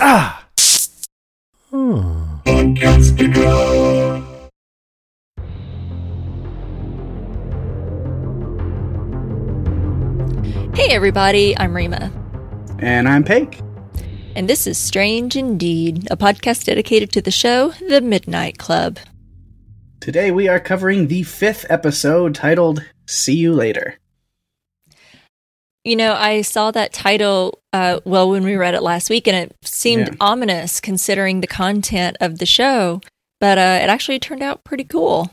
Ah! Hmm. Hey everybody, I'm Rima. And I'm Peg. And this is Strange Indeed, a podcast dedicated to the show The Midnight Club. Today we are covering the fifth episode titled See You Later. You know, I saw that title, uh, well, when we read it last week, and it seemed Yeah. ominous considering the content of the show, but uh, it actually turned out pretty cool.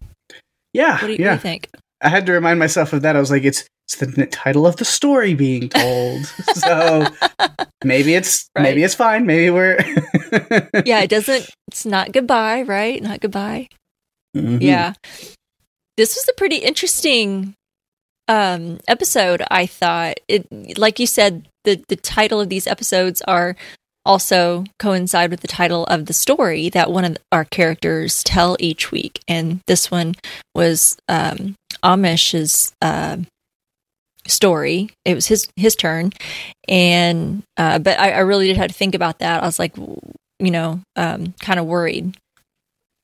Yeah, What do you, yeah. what do you think? I had to remind myself of that. I was like, it's it's the title of the story being told. so maybe it's Right. maybe it's fine. Maybe we're Yeah, it doesn't, it's not goodbye, right? Not goodbye. Mhm. Yeah. This was a pretty interesting um episode, I thought. It like you said, the the title of these episodes are also coincide with the title of the story that one of our characters tell each week. And this one was um Amesh's uh, story. It was his his turn. And uh but I, I really did have to think about that. I was like you know, um kind of worried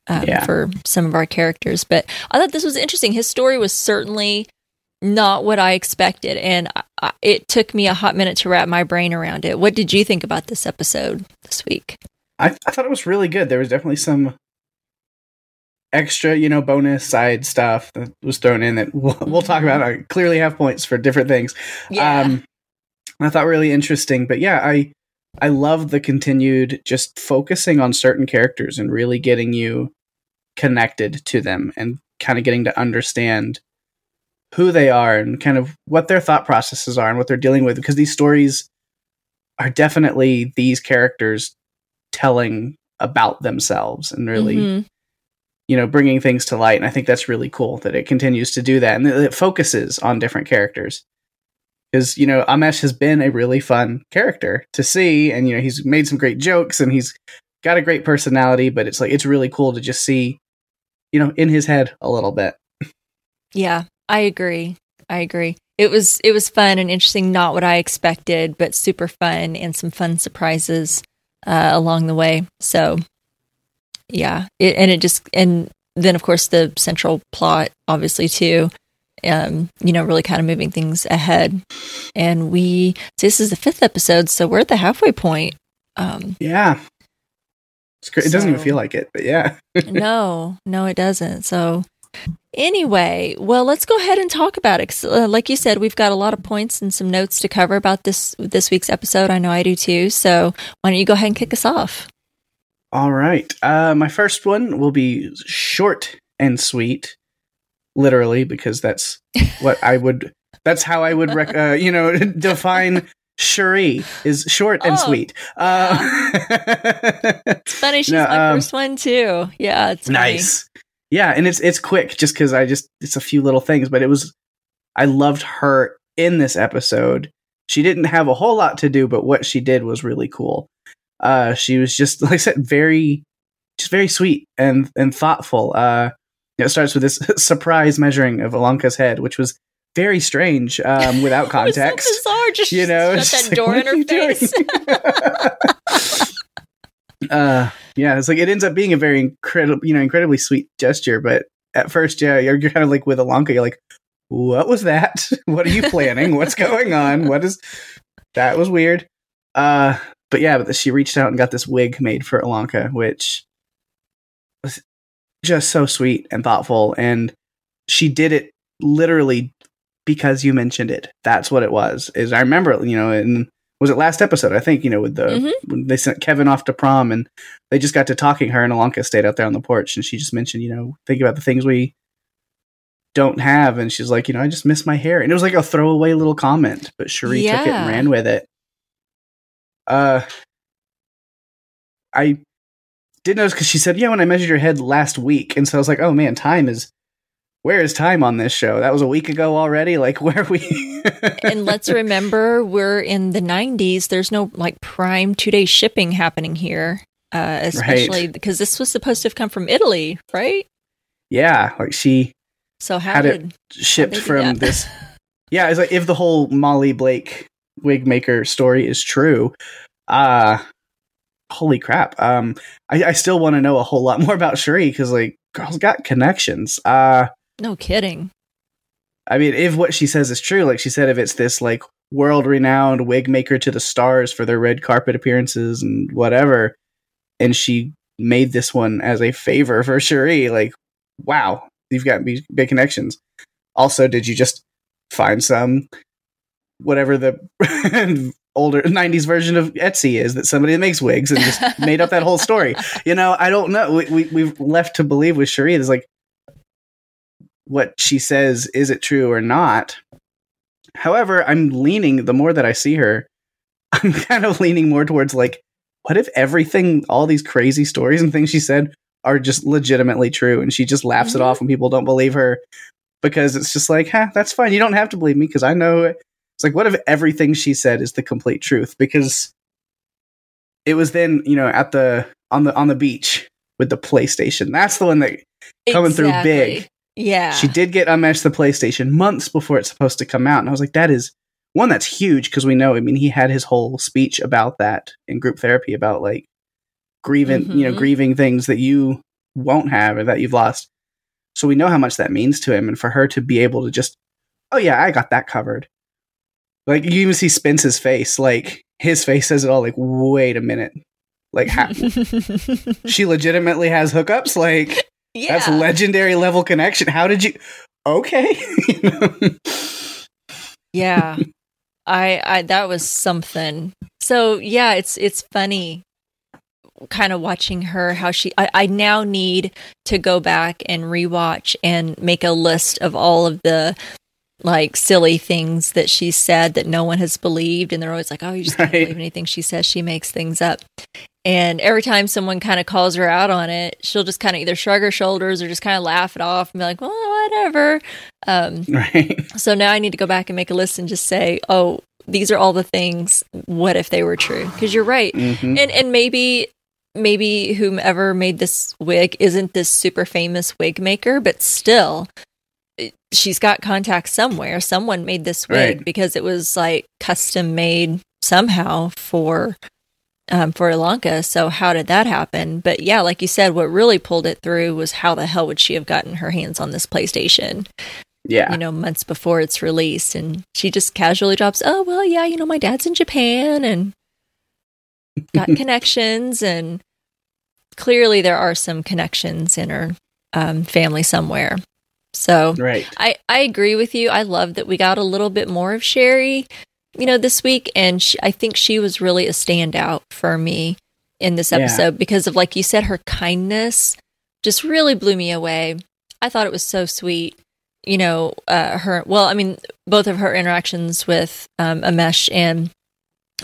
um, Yeah. for some of our characters. But I thought this was interesting. His story was certainly not what I expected, and I, it took me a hot minute to wrap my brain around it. What did you think about this episode this week? I I thought it was really good. There was definitely some extra, you know, bonus side stuff that was thrown in that we'll, we'll talk about. I clearly have points for different things. Um, I thought really interesting, but yeah, I I love the continued just focusing on certain characters and really getting you connected to them and kind of getting to understand who they are and kind of what their thought processes are and what they're dealing with because these stories are definitely these characters telling about themselves and really Mhm. you know bringing things to light and i think that's really cool that it continues to do that and that it focuses on different characters. Because you know amesh has been a really fun character to see and you know he's made some great jokes and he's got a great personality but it's like it's really cool to just see you know in his head a little bit. Yeah, I agree. I agree. It was it was fun and interesting. Not what I expected, but super fun and some fun surprises uh, along the way. So, yeah, it, and it just and then of course the central plot, obviously too. Um, you know, really kind of moving things ahead. And we so this is the fifth episode, so we're at the halfway point. Um, yeah it's great. it doesn't even feel like it but yeah no, no, it doesn't. So, anyway, well, let's go ahead and talk about it. uh, like you said, we've got a lot of points and some notes to cover about this this week's episode. I know I do too. So, why don't you go ahead and kick us off? All right. Uh, my first one will be short and sweet, literally, because that's what I would. That's how I would, rec- uh, you know, define Cheri is short and Oh, sweet. Uh, It's funny. She's No, my um, first one too. Yeah, it's funny. Yeah, and it's it's quick, just because I just it's a few little things, but it was. I loved her in this episode. She didn't have a whole lot to do, but what she did was really cool. Uh, she was just like I said, very, just very sweet and and thoughtful. Uh, it starts with this surprise measuring of Ilonka's head, which was very strange um, without It was so context. bizarre. Just you know, shut that like, door in her face. uh, yeah, it's like it ends up being a very incredible, you know, incredibly sweet gesture. But at first, yeah, you're, you're kind of like with Ilonka, you're like, what was that? what are you planning? What's going on? What is that? Was weird. Uh, but yeah, but she reached out and got this wig made for Ilonka, which was just so sweet and thoughtful. And she did it literally because you mentioned it. That's what it was. Is I remember, you know, and was it last episode? I think you know with the mm-hmm. when they sent Kevin off to prom and they just got to talking. Her and Ilonka stayed out there on the porch, and she just mentioned, you know, think about the things we don't have, and she's like, you know, I just miss my hair, and it was like a throwaway little comment, but Cheri yeah. took it and ran with it. Uh, I did notice because she said, yeah, when I measured your head last week, and so I was like, oh man, time is where is time on this show? That was a week ago already. Like, where we? and let's remember, we're in the 90s. There's no like prime two day shipping happening here, uh, especially right. because this was supposed to have come from Italy, right? Yeah, like she. So how had did, it shipped from this? Yeah, it's like if the whole Molly Blake wig maker story is true, uh holy crap. Um, I, I still want to know a whole lot more about Cheri because like girl's got connections. Uh no kidding. I mean, if what she says is true, like she said, if it's this like world renowned wig maker to the stars for their red carpet appearances and whatever, and she made this one as a favor for Cheri, like, wow, you've got big, big connections. Also, did you just find some whatever the older 90s version of Etsy is that somebody that makes wigs and just made up that whole story? You know, I don't know. We, we, we've left to believe with Cheri is like, what she says is it true or not. However, I'm leaning the more that I see her, I'm kind of leaning more towards like, what if everything, all these crazy stories and things she said are just legitimately true, and she just laughs mm-hmm. it off when people don't believe her because it's just like, huh, that's fine. You don't have to believe me because I know it. It's like, what if everything she said is the complete truth? Because it was then, you know, at the on the on the beach with the PlayStation. That's the one that coming exactly. through big. Yeah. She did get unmatched the PlayStation months before it's supposed to come out. And I was like, that is one that's huge because we know, I mean, he had his whole speech about that in group therapy about like grieving, mm-hmm. you know, mm-hmm. grieving things that you won't have or that you've lost. So we know how much that means to him. And for her to be able to just, oh, yeah, I got that covered. Like you even see Spence's face, like his face says it all. Like, wait a minute, like ha- she legitimately has hookups. Like yeah. That's legendary level connection. How did you Okay. yeah. I I that was something. So yeah, it's it's funny kind of watching her how she I, I now need to go back and rewatch and make a list of all of the like silly things that she said that no one has believed and they're always like oh you just can't right. believe anything she says she makes things up and every time someone kind of calls her out on it, she'll just kind of either shrug her shoulders or just kind of laugh it off and be like, well, whatever. Um, right. So now I need to go back and make a list and just say, oh, these are all the things. What if they were true? Because you're right. Mm-hmm. And, and maybe, maybe whomever made this wig isn't this super famous wig maker, but still, she's got contacts somewhere. Someone made this wig right. because it was like custom made somehow for um, for Ilonka. So how did that happen? But yeah, like you said, what really pulled it through was how the hell would she have gotten her hands on this PlayStation? Yeah. You know, months before it's released. And she just casually drops, oh, well, yeah, you know, my dad's in Japan and got connections. And clearly there are some connections in her um, family somewhere. So right. I, I agree with you. I love that we got a little bit more of Cheri you know, this week. And she, I think she was really a standout for me in this episode yeah. because of, like you said, her kindness just really blew me away. I thought it was so sweet. You know, uh, her, well, I mean, both of her interactions with um, Amesh and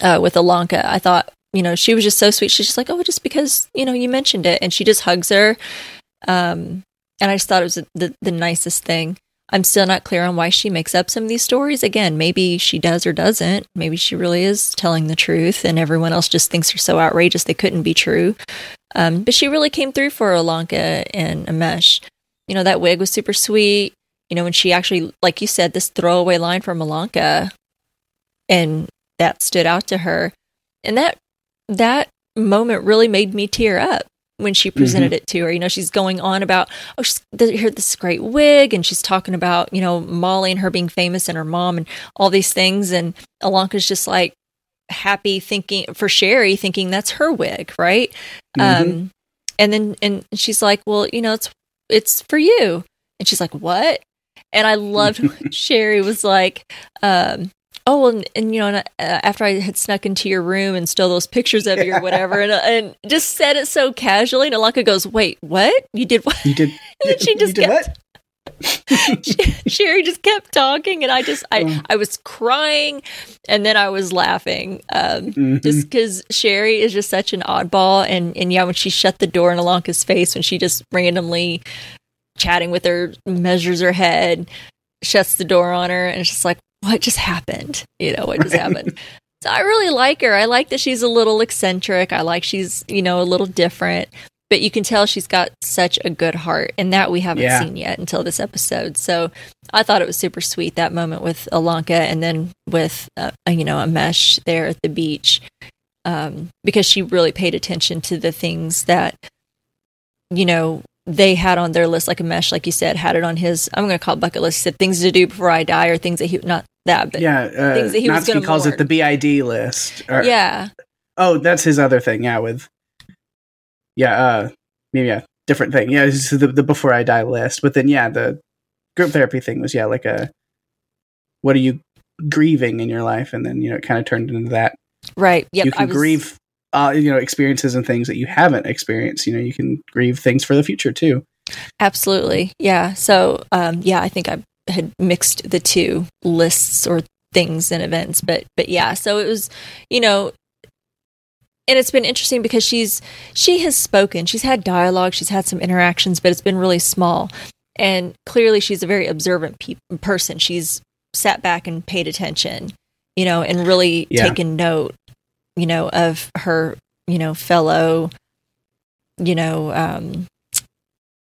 uh, with Ilonka, I thought, you know, she was just so sweet. She's just like, oh, just because, you know, you mentioned it. And she just hugs her. Um, and I just thought it was the, the nicest thing. I'm still not clear on why she makes up some of these stories. Again, maybe she does or doesn't. Maybe she really is telling the truth and everyone else just thinks they're so outrageous they couldn't be true. Um, but she really came through for Ilonka and Amesh. You know, that wig was super sweet. You know, when she actually, like you said, this throwaway line from Ilonka and that stood out to her. And that, that moment really made me tear up when she presented mm-hmm. it to her. You know, she's going on about, oh, she's here this great wig, and she's talking about, you know, Molly and her being famous and her mom and all these things. And Ilonka's just like, happy thinking for Cheri thinking that's her wig, right? Mm-hmm. Um and then and she's like, "Well, you know, it's it's for you." And she's like, "What?" And I loved Cheri was like, um oh well, and, and you know and, uh, after i had snuck into your room and stole those pictures of you or whatever and, uh, and just said it so casually and Ilonka goes wait what you did what you did and then she just kept Cheri just kept talking, and I just I oh. I was crying, and then I was laughing, um, mm-hmm. just because Cheri is just such an oddball, and and yeah, when she shut the door in Ilonka's face, when she just randomly chatting with her, measures her head, shuts the door on her, and it's just like, what just happened? You know, what just happened? So I really like her. I like that she's a little eccentric. I like she's, you know, a little different but you can tell she's got such a good heart and that we haven't yeah. seen yet until this episode so i thought it was super sweet that moment with Ilonka and then with uh, you know Amesh there at the beach um, because she really paid attention to the things that you know they had on their list like Amesh, like you said had it on his i'm going to call it bucket list he said things to do before i die or things that he not that but yeah uh, things that he Natsuki was going to calls it the bid list or, yeah oh that's his other thing yeah with yeah, uh, yeah, different thing. Yeah, this is the, the before I die list. But then, yeah, the group therapy thing was yeah, like a what are you grieving in your life, and then you know it kind of turned into that. Right. Yep. You can was... grieve, uh, you know, experiences and things that you haven't experienced. You know, you can grieve things for the future too. Absolutely. Yeah. So, um, yeah, I think I had mixed the two lists or things and events, but but yeah. So it was, you know, and it's been interesting because she's she has spoken she's had dialogue she's had some interactions but it's been really small and clearly she's a very observant pe- person she's sat back and paid attention you know and really yeah. taken note you know of her you know fellow you know um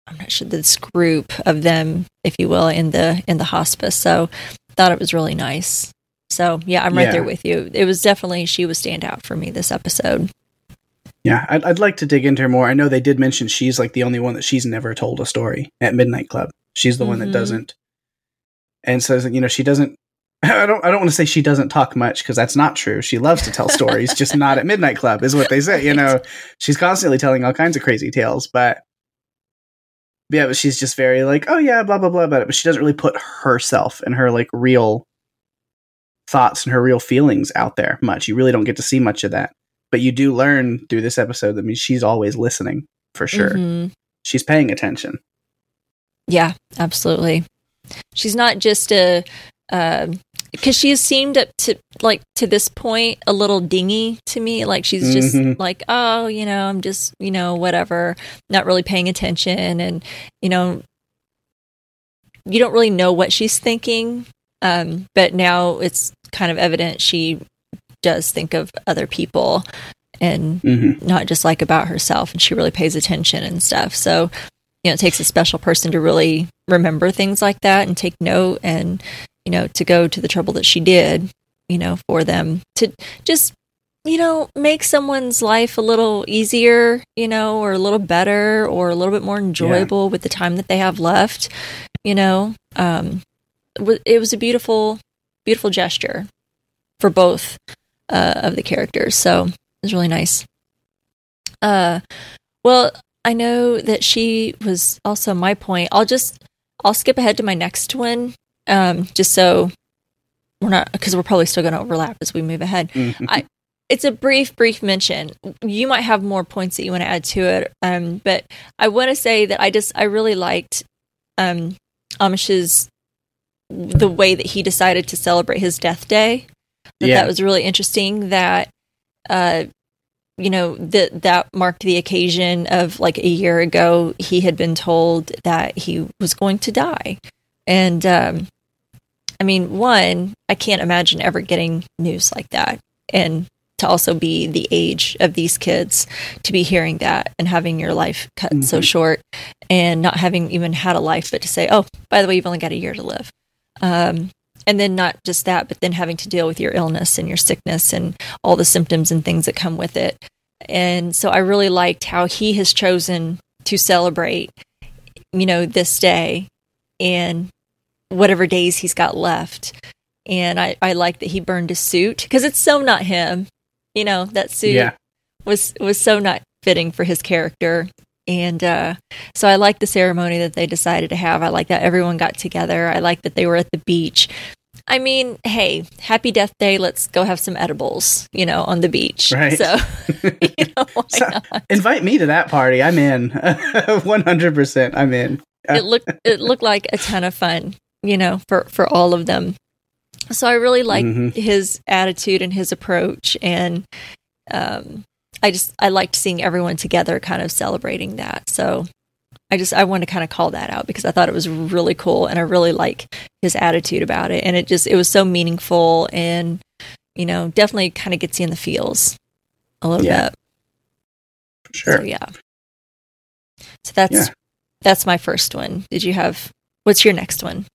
i'm not sure this group of them if you will in the in the hospice so thought it was really nice so yeah, I'm right yeah. there with you. It was definitely she was standout for me this episode. Yeah, I'd, I'd like to dig into her more. I know they did mention she's like the only one that she's never told a story at Midnight Club. She's the mm-hmm. one that mm-hmm. doesn't, and says you know she doesn't. I don't. I don't want to say she doesn't talk much because that's not true. She loves to tell stories, just not at Midnight Club, is what they say. You know, she's constantly telling all kinds of crazy tales, but yeah, but she's just very like, oh yeah, blah blah blah about it. But she doesn't really put herself and her like real thoughts and her real feelings out there much. You really don't get to see much of that. But you do learn through this episode that I mean she's always listening for sure. Mm-hmm. She's paying attention. Yeah, absolutely. She's not just a because she seemed up to like to this point a little dingy to me. Like she's just mm-hmm. like, oh, you know, I'm just you know whatever, not really paying attention, and you know, you don't really know what she's thinking um, but now it's kind of evident she does think of other people and mm-hmm. not just like about herself. And she really pays attention and stuff. So, you know, it takes a special person to really remember things like that and take note and, you know, to go to the trouble that she did, you know, for them to just you know, make someone's life a little easier, you know, or a little better or a little bit more enjoyable yeah. with the time that they have left, you know. Um, it was a beautiful, beautiful gesture for both uh, of the characters. So it was really nice. Uh, well, I know that she was also my point. I'll just I'll skip ahead to my next one, um, just so we're not because we're probably still going to overlap as we move ahead. Mm-hmm. I it's a brief, brief mention. You might have more points that you want to add to it, um, but I want to say that I just I really liked um, Amesh's the way that he decided to celebrate his death day. That, yeah. that was really interesting. That uh, you know that that marked the occasion of like a year ago he had been told that he was going to die, and um, I mean, one, I can't imagine ever getting news like that, and to also be the age of these kids to be hearing that and having your life cut mm-hmm. so short and not having even had a life, but to say, oh, by the way, you've only got a year to live. Um, and then not just that, but then having to deal with your illness and your sickness and all the symptoms and things that come with it. And so I really liked how he has chosen to celebrate, you know, this day and whatever days he's got left and I I like that he burned his suit because it's so not him. You know that suit Yeah. was was so not fitting for his character. And uh, so I like the ceremony that they decided to have. I like that everyone got together. I like that they were at the beach. I mean, hey, happy death day. Let's go have some edibles, you know, on the beach. Right. So, you know, why So- not? Invite me to that party. I'm in. 100%. I'm in. It looked it looked like a ton of fun, you know, for for all of them. So I really liked Mhm. his attitude and his approach, and um, I just I liked seeing everyone together, kind of celebrating that. So I just I wanted to kind of call that out because I thought it was really cool, and I really like his attitude about it, and it just it was so meaningful, and you know, definitely kind of gets you in the feels a little Yeah. bit. Sure. So yeah. So that's Yeah. that's my first one. Did you have what's your next one?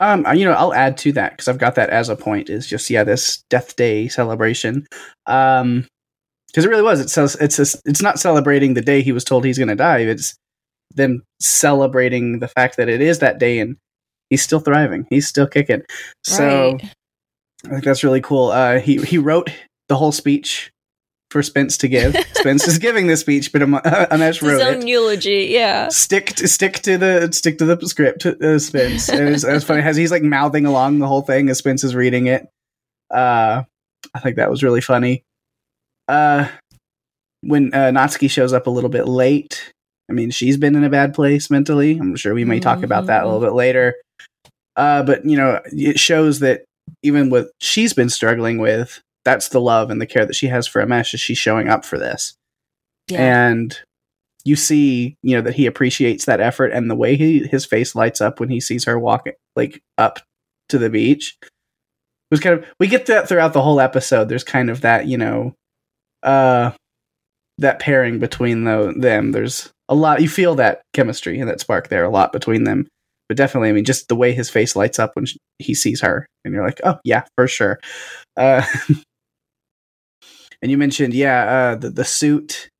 Um, you know, I'll add to that because I've got that as a point. Is just yeah, this Death Day celebration. Um, because it really was. It says it's a, it's not celebrating the day he was told he's going to die. It's them celebrating the fact that it is that day and he's still thriving. He's still kicking. So Right. I think that's really cool. Uh, he he wrote the whole speech for Spence to give. Spence is giving this speech, but Am- Amesh His wrote own it. eulogy, yeah. Stick to stick to the stick to the script, uh, Spence. And it's, it's funny as he's like mouthing along the whole thing as Spence is reading it. Uh, I think that was really funny. Uh, when uh, Natsuki shows up a little bit late, I mean, she's been in a bad place mentally. I'm sure we may talk about that a little bit later. Uh, but you know, it shows that even what she's been struggling with, that's the love and the care that she has for Amesh. Is she's showing up for this, Yeah. and you see, you know, that he appreciates that effort and the way he his face lights up when he sees her walking like up to the beach. It was kind of we get that throughout the whole episode. There's kind of that, you know, uh that pairing between the, them. There's a lot you feel that chemistry and that spark there a lot between them. But definitely, I mean, just the way his face lights up when sh- he sees her, and you're like, oh yeah, for sure. Uh, and you mentioned, yeah, uh, the the suit,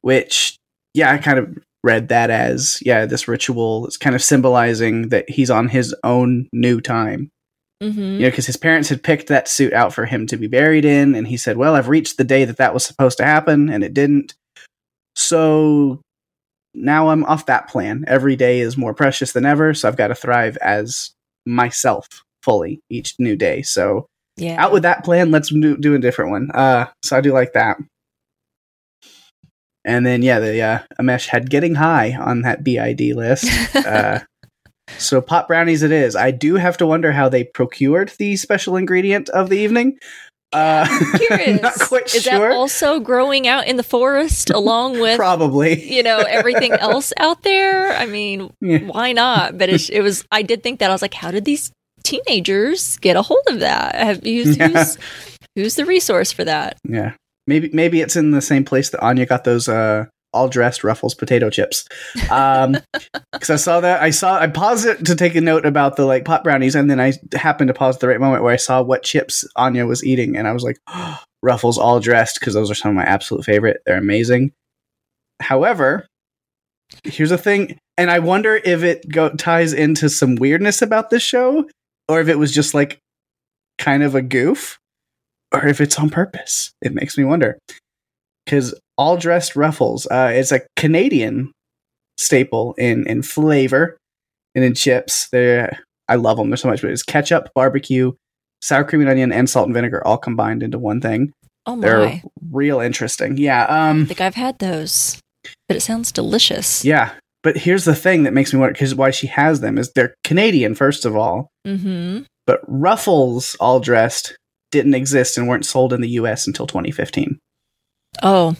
which yeah, I kind of read that as yeah, this ritual is kind of symbolizing that he's on his own new time. mm-hmm. You know, because his parents had picked that suit out for him to be buried in, and he said, "Well, I've reached the day that that was supposed to happen, and it didn't. So now I'm off that plan. Every day is more precious than ever, so I've got to thrive as myself fully each new day. So Yeah. out with that plan. Let's do, do a different one. Uh, so I do like that. And then yeah, the uh, Amesh had getting high on that BID list. Uh, so pot brownies it is. I do have to wonder how they procured the special ingredient of the evening. Uh, I'm curious. not quite Is sure. that also growing out in the forest along with Probably. you know everything else out there? I mean, Yeah. why not? But it, it was. I did think that I was like, how did these teenagers get a hold of that? Have, who's, Yeah. who's who's the resource for that? Yeah. Maybe maybe it's in the same place that Anya got those uh all dressed Ruffles potato chips. Um because I saw that I saw I paused it to take a note about the like pot brownies and then I happened to pause at the right moment where I saw what chips Anya was eating and I was like Ruffles all dressed because those are some of my absolute favorite. They're amazing. However, here's a thing and I wonder if it go ties into some weirdness about this show or if it was just like kind of a goof or if it's on purpose. It makes me wonder. Because all dressed ruffles uh, is a Canadian staple in in flavor and in chips. They're, I love them. There's so much, but it's ketchup, barbecue, sour cream and onion, and salt and vinegar all combined into one thing. Oh my! They're real interesting. Yeah. Um. I think I've had those, but it sounds delicious. Yeah. But here's the thing that makes me wonder because why she has them is they're Canadian first of all, Mm-hmm. but Ruffles all dressed didn't exist and weren't sold in the U.S. until 2015. Oh,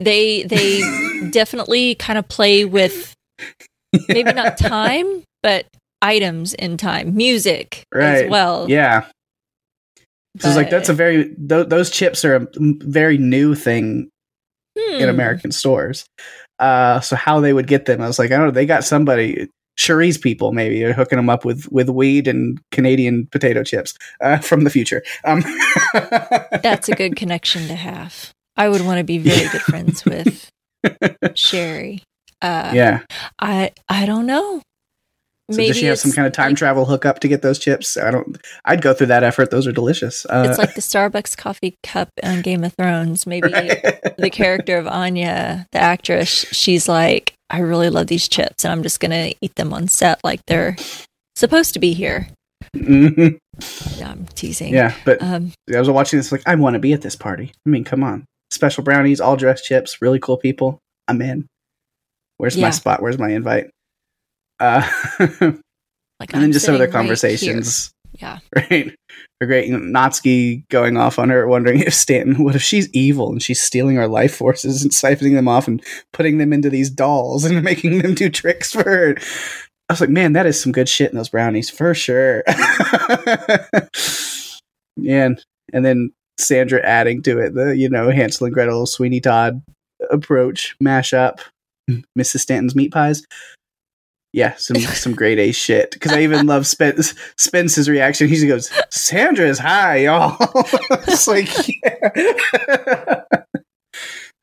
they they definitely kind of play with maybe not time, but items in time, music Right. as well. Yeah. So it's like that's a very th- those chips are a very new thing in Hmm. American stores. Uh, so how they would get them, I was like, I don't know. They got somebody, Cheri's people, maybe are hooking them up with with weed and Canadian potato chips uh, from the future. Um, That's a good connection to have. I would want to be very good friends with Cheri. Uh, yeah. I I don't know. So maybe does she have some kind of time like- travel hookup to get those chips? I don't. I'd go through that effort. Those are delicious. Uh, It's like the Starbucks coffee cup on Game of Thrones. Maybe the character of Anya, the actress, she's like, I really love these chips, and I'm just gonna eat them on set like they're supposed to be here. Mhm. No, I'm teasing. Yeah, but Um, I was watching this like I want to be at this party. I mean, come on, special brownies, all dressed chips, really cool people. I'm in. Where's my spot? Where's my invite? Uh, like and then just some of their sitting right conversations. here. right? They're great. You know, Natsuki going off on her, wondering if Stanton, what if she's evil and she's stealing our life forces and siphoning them off and putting them into these dolls and making them do tricks for her. I was like, man, that is some good shit in those brownies for sure. yeah, and, and then Sandra adding to it the you know Hansel and Gretel Sweeney Todd approach mashup, Mrs. Stanton's meat pies. Yeah, some some grade A shit. Because I even love Spence Spence's reaction. He just goes, "Sandra is high, y'all." it's like, yeah.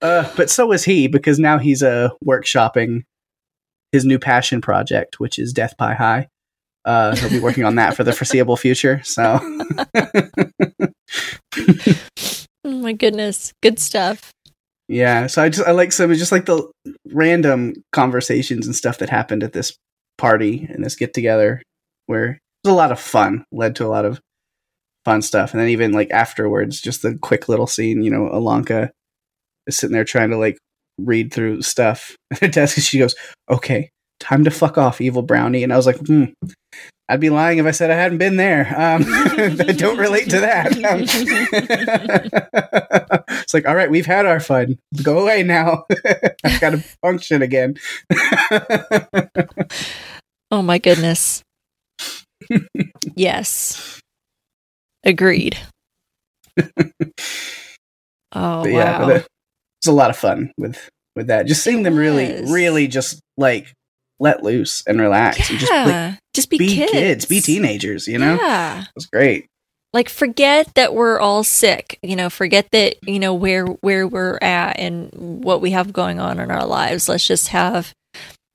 uh, but so is he because now he's uh, workshopping his new passion project, which is Death Pie High. Uh, he'll be working on that for the foreseeable future. So, Oh my goodness, good stuff. Yeah. So I just I like some just like the random conversations and stuff that happened at this party and this get together where it was a lot of fun, led to a lot of fun stuff, and then even like afterwards, just the quick little scene. You know, Ilonka is sitting there trying to like read through stuff at her desk, and she goes, "Okay, time to fuck off, evil brownie." And I was like, "Hmm." I'd be lying if I said I hadn't been there. Um, I don't relate to that. Um, it's like, all right, we've had our fun. Go away now. I've got to function again. Oh my goodness. yes. Agreed. Oh But yeah, wow. it was a lot of fun with with that. Just seeing It them really, was. really just like let loose and relax and just like, yeah, just be, be kids. kids. be teenagers. You know, Yeah. it was great. like forget that we're all sick you know forget that you know where where we're at and what we have going on in our lives let's just have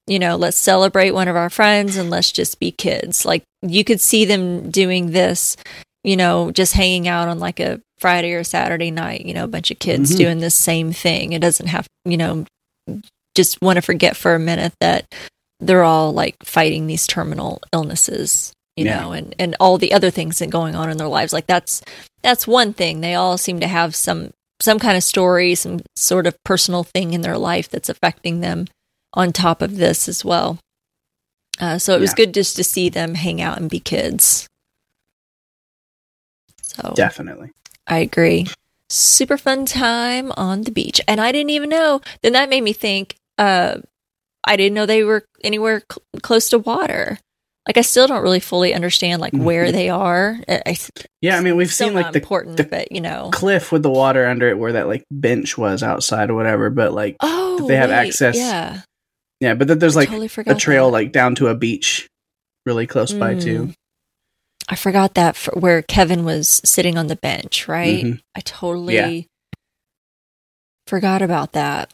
you know let's celebrate one of our friends and let's just be kids like you could see them doing this you know just hanging out on like a friday or saturday night you know a bunch of kids Mhm. doing the same thing it doesn't have you know just want to forget for a minute that they're all like fighting these terminal illnesses you Yeah. know and and all the other things that going on in their lives like that's that's one thing they all seem to have some some kind of story some sort of personal thing in their life that's affecting them on top of this as well uh, so it was Yeah. good just to see them hang out and be kids so Definitely. I agree. Super fun time on the beach. And I didn't even know. Then that made me think uh I didn't know they were anywhere cl- close to water. Like I still don't really fully understand like where Mhm. they are. I, I, Yeah, I mean, we've seen like the important, the but you know. cliff with the water under it, where that like bench was outside or whatever. But like, Oh, they have wait, access Yeah, yeah, but then there's I like totally a trail that. like down to a beach, really close by too. Mm. I forgot that for where Kevin was sitting on the bench, right? Mhm. I totally forgot about that.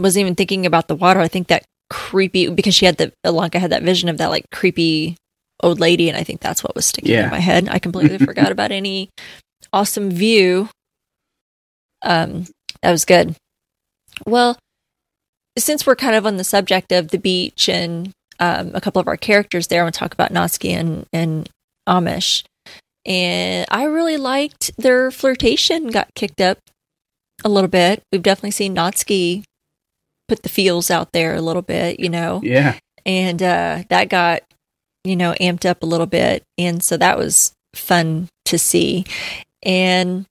Wasn't even thinking about the water. I think that creepy because she had the Ilonka had that vision of that like creepy old lady, and I think that's what was sticking Yeah. in my head. I completely forgot about any awesome view. Um, that was good. Well, since we're kind of on the subject of the beach and um, a couple of our characters there, I want to talk about Natsuki and and Amesh. And I really liked their flirtation got kicked up a little bit. We've definitely seen Natsuki put the feels out there a little bit, you know, Yeah, and uh, that got, you know, amped up a little bit. And so that was fun to see. And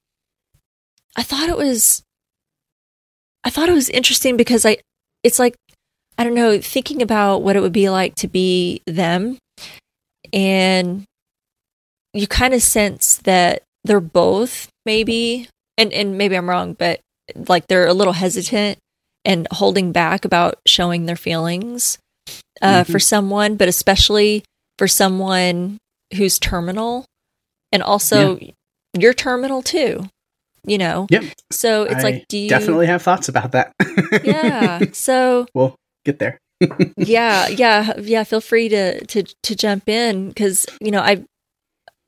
I thought it was, I thought it was interesting because I, it's like, I don't know, thinking about what it would be like to be them. And you kind of sense that they're both maybe, and, and maybe I'm wrong, but like they're a little hesitant and holding back about showing their feelings uh, Mhm. for someone, but especially for someone who's terminal. And also, you're terminal too, you know? Yep. So it's I like, do you definitely have thoughts about that. Yeah. So we'll get there. yeah, yeah, yeah. Feel free to to to jump in because you know I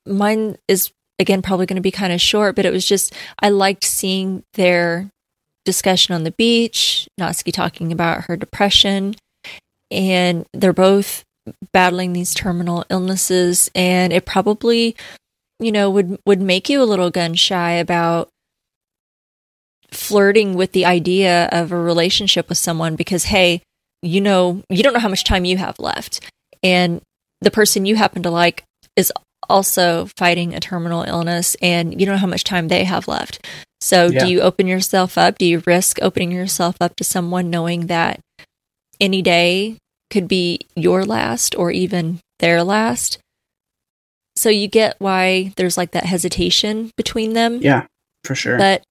mine is again probably going to be kind of short, but it was just I liked seeing their discussion on the beach. Natsuki talking about her depression, and they're both battling these terminal illnesses, and it probably you know would would make you a little gun shy about flirting with the idea of a relationship with someone because hey you know you don't know how much time you have left and the person you happen to like is also fighting a terminal illness and you don't know how much time they have left so yeah. do you open yourself up do you risk opening yourself up to someone knowing that any day could be your last or even their last so you get why there's like that hesitation between them yeah for sure but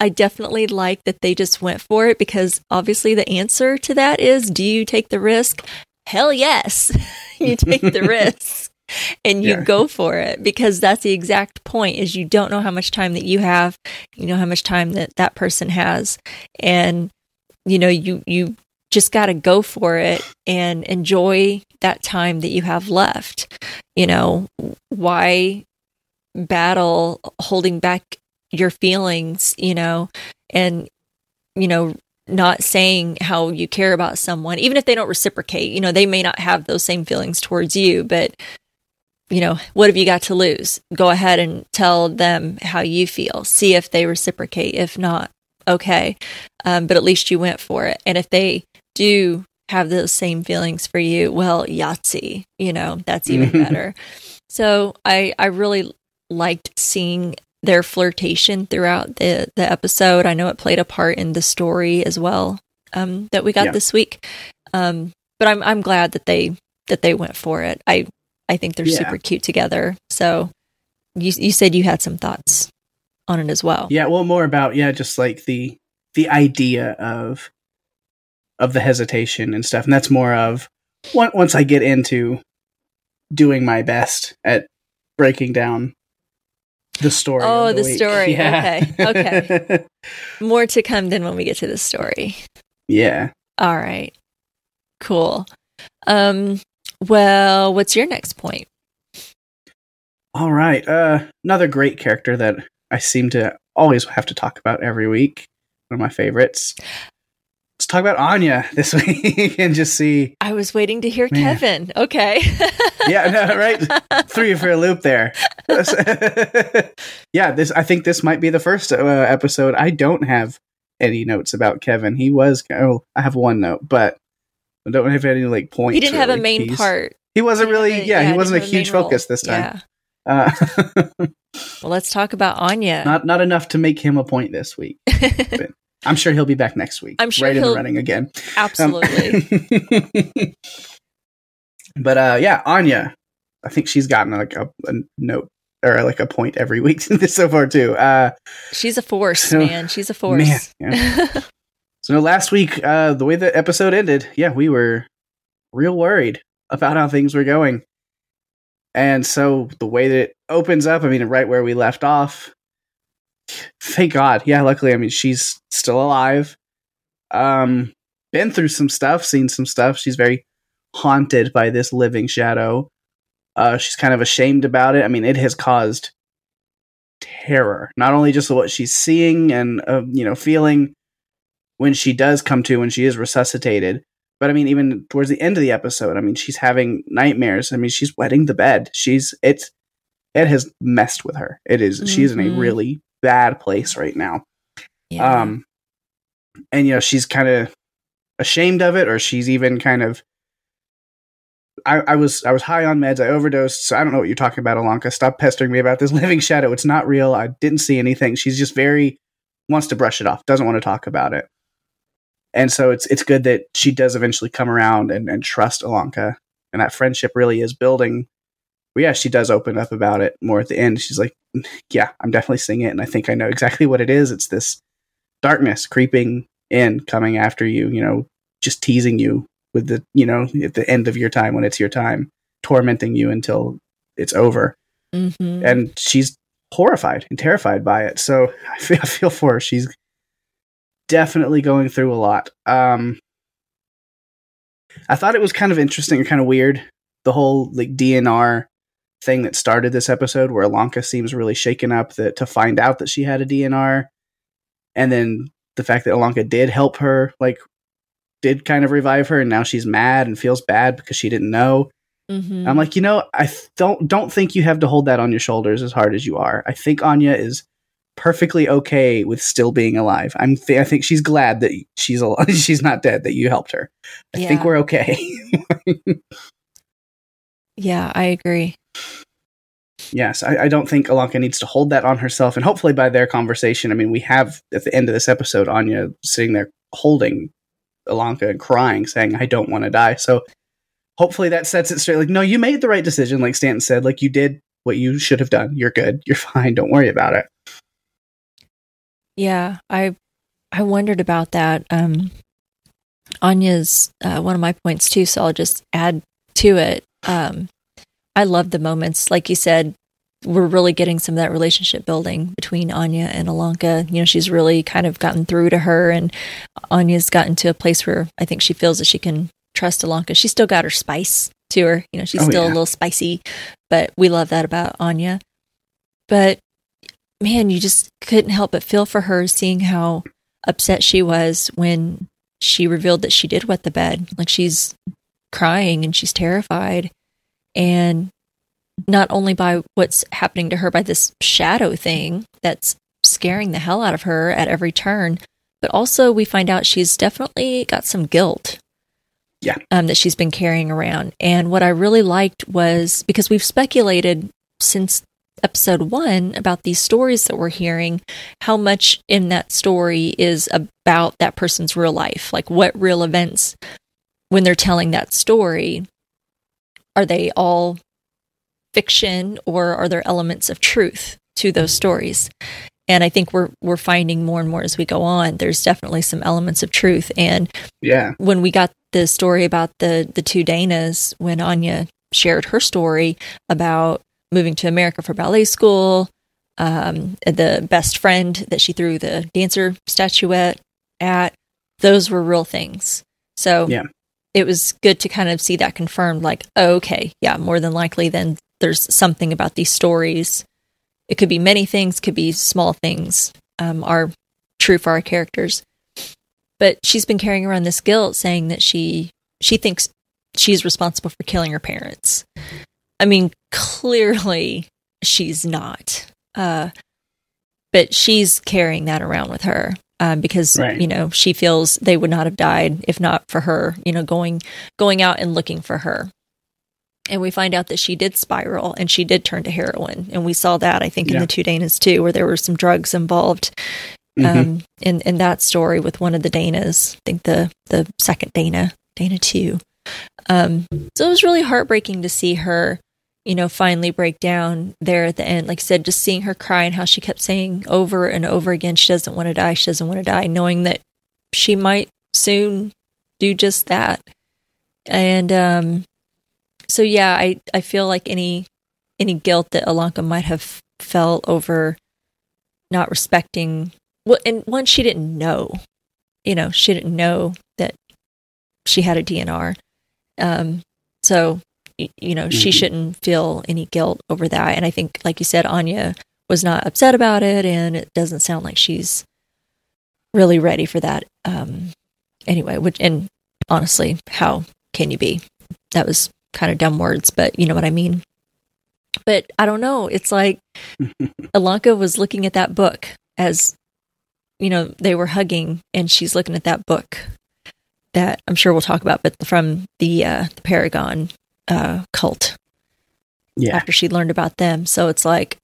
I definitely like that they just went for it because obviously the answer to that is do you take the risk? Hell yes. you take the risk and you yeah. go for it because that's the exact point is you don't know how much time that you have, you know how much time that that person has and you know you you just got to go for it and enjoy that time that you have left. You know, why battle holding back your feelings, you know, and, you know, not saying how you care about someone, even if they don't reciprocate, you know, they may not have those same feelings towards you, but, you know, what have you got to lose? Go ahead and tell them how you feel. See if they reciprocate. If not, okay. Um, but at least you went for it. And if they do have those same feelings for you, well, Yahtzee, you know, that's even better. So I, I really liked seeing their flirtation throughout the the episode. I know it played a part in the story as well um, that we got yeah. this week. Um, but I'm I'm glad that they that they went for it. I I think they're yeah. super cute together. So you you said you had some thoughts on it as well. Yeah, well more about yeah, just like the the idea of of the hesitation and stuff. And that's more of once I get into doing my best at breaking down the story. Oh, the, the story. Yeah. Okay. Okay. More to come then when we get to the story. Yeah. All right. Cool. Um well, what's your next point? All right. Uh another great character that I seem to always have to talk about every week. One of my favorites let's talk about Anya this week and just see. I was waiting to hear Man. Kevin. Okay. yeah, no, right. Threw you for a loop there. yeah, this. I think this might be the first uh, episode. I don't have any notes about Kevin. He was. Oh, I have one note, but I don't have any like points. He didn't have a main part. He wasn't really. A, yeah, yeah, he wasn't a huge focus role. this time. Yeah. Uh, well, let's talk about Anya. Not not enough to make him a point this week. I'm sure he'll be back next week. I'm sure right in the running again. Absolutely. Um, but uh, yeah, Anya, I think she's gotten like a, a, note or like a point every week so far too. Uh, she's a force, so, man. She's a force. Man, yeah. So last week, uh, the way the episode ended, yeah, we were real worried about how things were going. And so the way that it opens up, I mean, right where we left off, thank God. Yeah, luckily, I mean, she's still alive. Um, been through some stuff, seen some stuff. She's very haunted by this living shadow. Uh, she's kind of ashamed about it. I mean, it has caused terror, not only just what she's seeing and uh, you know feeling when she does come to when she is resuscitated, but I mean, even towards the end of the episode, I mean, she's having nightmares. I mean, she's wetting the bed. She's it's it has messed with her. It is, mm-hmm. she's in a mm-hmm. really bad place right now. Yeah. Um, and you know she's kind of ashamed of it, or she's even kind of. I, I was I was high on meds. I overdosed. So I don't know what you're talking about, Ilonka. Stop pestering me about this living shadow. It's not real. I didn't see anything. She's just very wants to brush it off. Doesn't want to talk about it. And so it's it's good that she does eventually come around and, and trust Ilonka, and that friendship really is building but yeah, she does open up about it more at the end. She's like, "Yeah, I'm definitely seeing it, and I think I know exactly what it is. It's this darkness creeping in, coming after you. You know, just teasing you with the, you know, at the end of your time when it's your time, tormenting you until it's over." Mm-hmm. And she's horrified and terrified by it. So I feel, I feel for her. She's definitely going through a lot. Um, I thought it was kind of interesting and kind of weird the whole like DNR thing that started this episode, where Ilonka seems really shaken up that to find out that she had a DNR, and then the fact that Ilonka did help her, like, did kind of revive her, and now she's mad and feels bad because she didn't know. Mm-hmm. I'm like, you know, I th- don't don't think you have to hold that on your shoulders as hard as you are. I think Anya is perfectly okay with still being alive. I'm th- I think she's glad that she's alive. she's not dead that you helped her. I yeah. think we're okay. yeah, I agree. Yes, I, I, don't think Ilonka needs to hold that on herself. And hopefully, by their conversation, I mean, we have at the end of this episode, Anya sitting there holding Ilonka and crying, saying, I don't want to die. So hopefully that sets it straight. Like, no, you made the right decision. Like Stanton said, like, you did what you should have done. You're good. You're fine. Don't worry about it. Yeah, I I wondered about that. Um, Anya's uh, one of my points too, so I'll just add to it. Um, I love the moments, like you said, we're really getting some of that relationship building between Anya and Ilonka. You know, she's really kind of gotten through to her, and Anya's gotten to a place where I think she feels that she can trust Ilonka. She's still got her spice to her. You know, she's oh, still yeah. a little spicy, but we love that about Anya. But man, you just couldn't help but feel for her seeing how upset she was when she revealed that she did wet the bed. Like she's crying and she's terrified. And not only by what's happening to her by this shadow thing that's scaring the hell out of her at every turn, but also we find out she's definitely got some guilt. Yeah. Um, that she's been carrying around. And what I really liked was because we've speculated since episode one about these stories that we're hearing, how much in that story is about that person's real life? Like, what real events, when they're telling that story, are they all fiction or are there elements of truth to those stories? And I think we're we're finding more and more as we go on. There's definitely some elements of truth. And yeah, when we got the story about the the two Danas, when Anya shared her story about moving to America for ballet school, um, the best friend that she threw the dancer statuette at, those were real things. So yeah. it was good to kind of see that confirmed like, oh, okay, yeah, more than likely then there's something about these stories. It could be many things, could be small things, um, are true for our characters. But she's been carrying around this guilt saying that she she thinks she's responsible for killing her parents. I mean, clearly she's not. Uh, but she's carrying that around with her um, because right. you know she feels they would not have died if not for her. You know, going going out and looking for her. And we find out that she did spiral and she did turn to heroin, and we saw that I think yeah. in the two Danas too, where there were some drugs involved. Mm-hmm. Um, in in that story with one of the Danas, I think the the second Dana, Dana two. Um, so it was really heartbreaking to see her you know, finally break down there at the end. Like I said, just seeing her cry and how she kept saying over and over again, she doesn't want to die, she doesn't want to die, knowing that she might soon do just that. And um, so, yeah, I, I feel like any any guilt that Ilonka might have felt over not respecting well, and one she didn't know, you know, she didn't know that she had a DNR. Um, so you know, mm-hmm. she shouldn't feel any guilt over that. And I think, like you said, Anya was not upset about it, and it doesn't sound like she's really ready for that. Um, anyway, which and honestly, how can you be? That was kind of dumb words, but you know what I mean. But I don't know. It's like Ilonka was looking at that book as you know they were hugging, and she's looking at that book that I'm sure we'll talk about, but from the uh, the Paragon uh, cult. Yeah. After she learned about them, so it's like,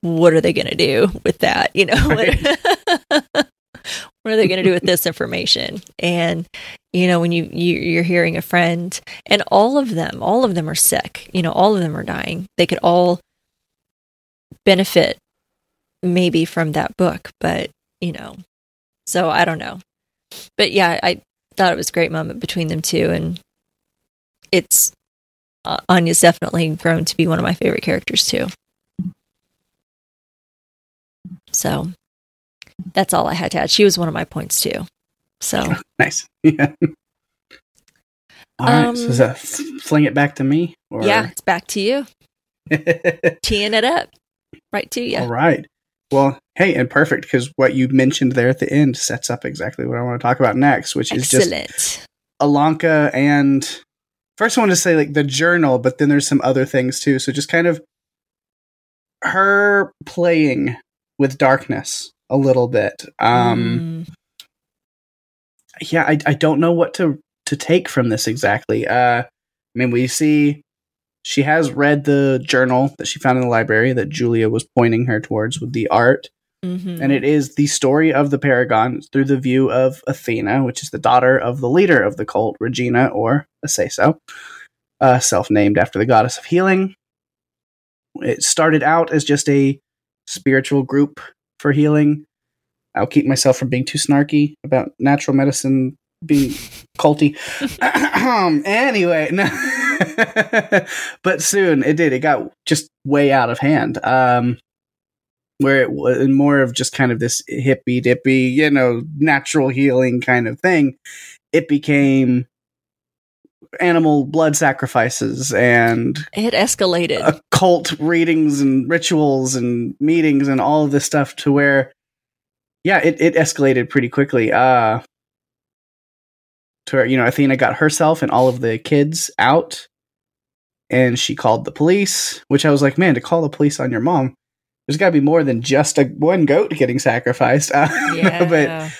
what are they going to do with that? You know, right. what, what are they going to do with this information? And you know, when you, you you're hearing a friend, and all of them, all of them are sick. You know, all of them are dying. They could all benefit maybe from that book, but you know, so I don't know. But yeah, I thought it was a great moment between them two, and it's uh, Anya's definitely grown to be one of my favorite characters too. So that's all I had to add. She was one of my points too. So nice. Yeah. All right, um, so is that fling it back to me? Or? Yeah, it's back to you. Teeing it up, right to you. All right. Well, hey, and perfect because what you mentioned there at the end sets up exactly what I want to talk about next, which Excellent. is just Ilonka and first I want to say like the journal, but then there's some other things too. So just kind of her playing with darkness a little bit. Um mm. Yeah, I I don't know what to to take from this exactly. Uh I mean, we see she has read the journal that she found in the library that Julia was pointing her towards with the art. Mm-hmm. And it is the story of the Paragon through the view of Athena, which is the daughter of the leader of the cult, Regina, or Aceso, uh, self named after the goddess of healing. It started out as just a spiritual group for healing. I'll keep myself from being too snarky about natural medicine being culty. anyway, no. but soon it did. It got just way out of hand. Um, where it was more of just kind of this hippy dippy, you know, natural healing kind of thing. It became animal blood sacrifices and it escalated occult readings and rituals and meetings and all of this stuff to where yeah it, it escalated pretty quickly uh to where you know athena got herself and all of the kids out and she called the police which i was like man to call the police on your mom there's got to be more than just a one goat getting sacrificed. Uh, yeah. but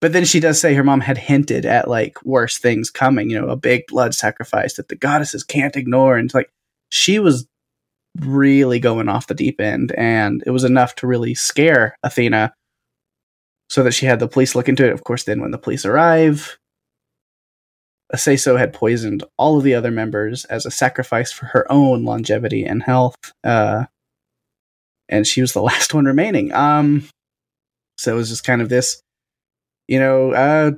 but then she does say her mom had hinted at like worse things coming. You know, a big blood sacrifice that the goddesses can't ignore, and like she was really going off the deep end, and it was enough to really scare Athena. So that she had the police look into it. Of course, then when the police arrive, Aceso had poisoned all of the other members as a sacrifice for her own longevity and health. Uh, and she was the last one remaining. Um, so it was just kind of this, you know, uh,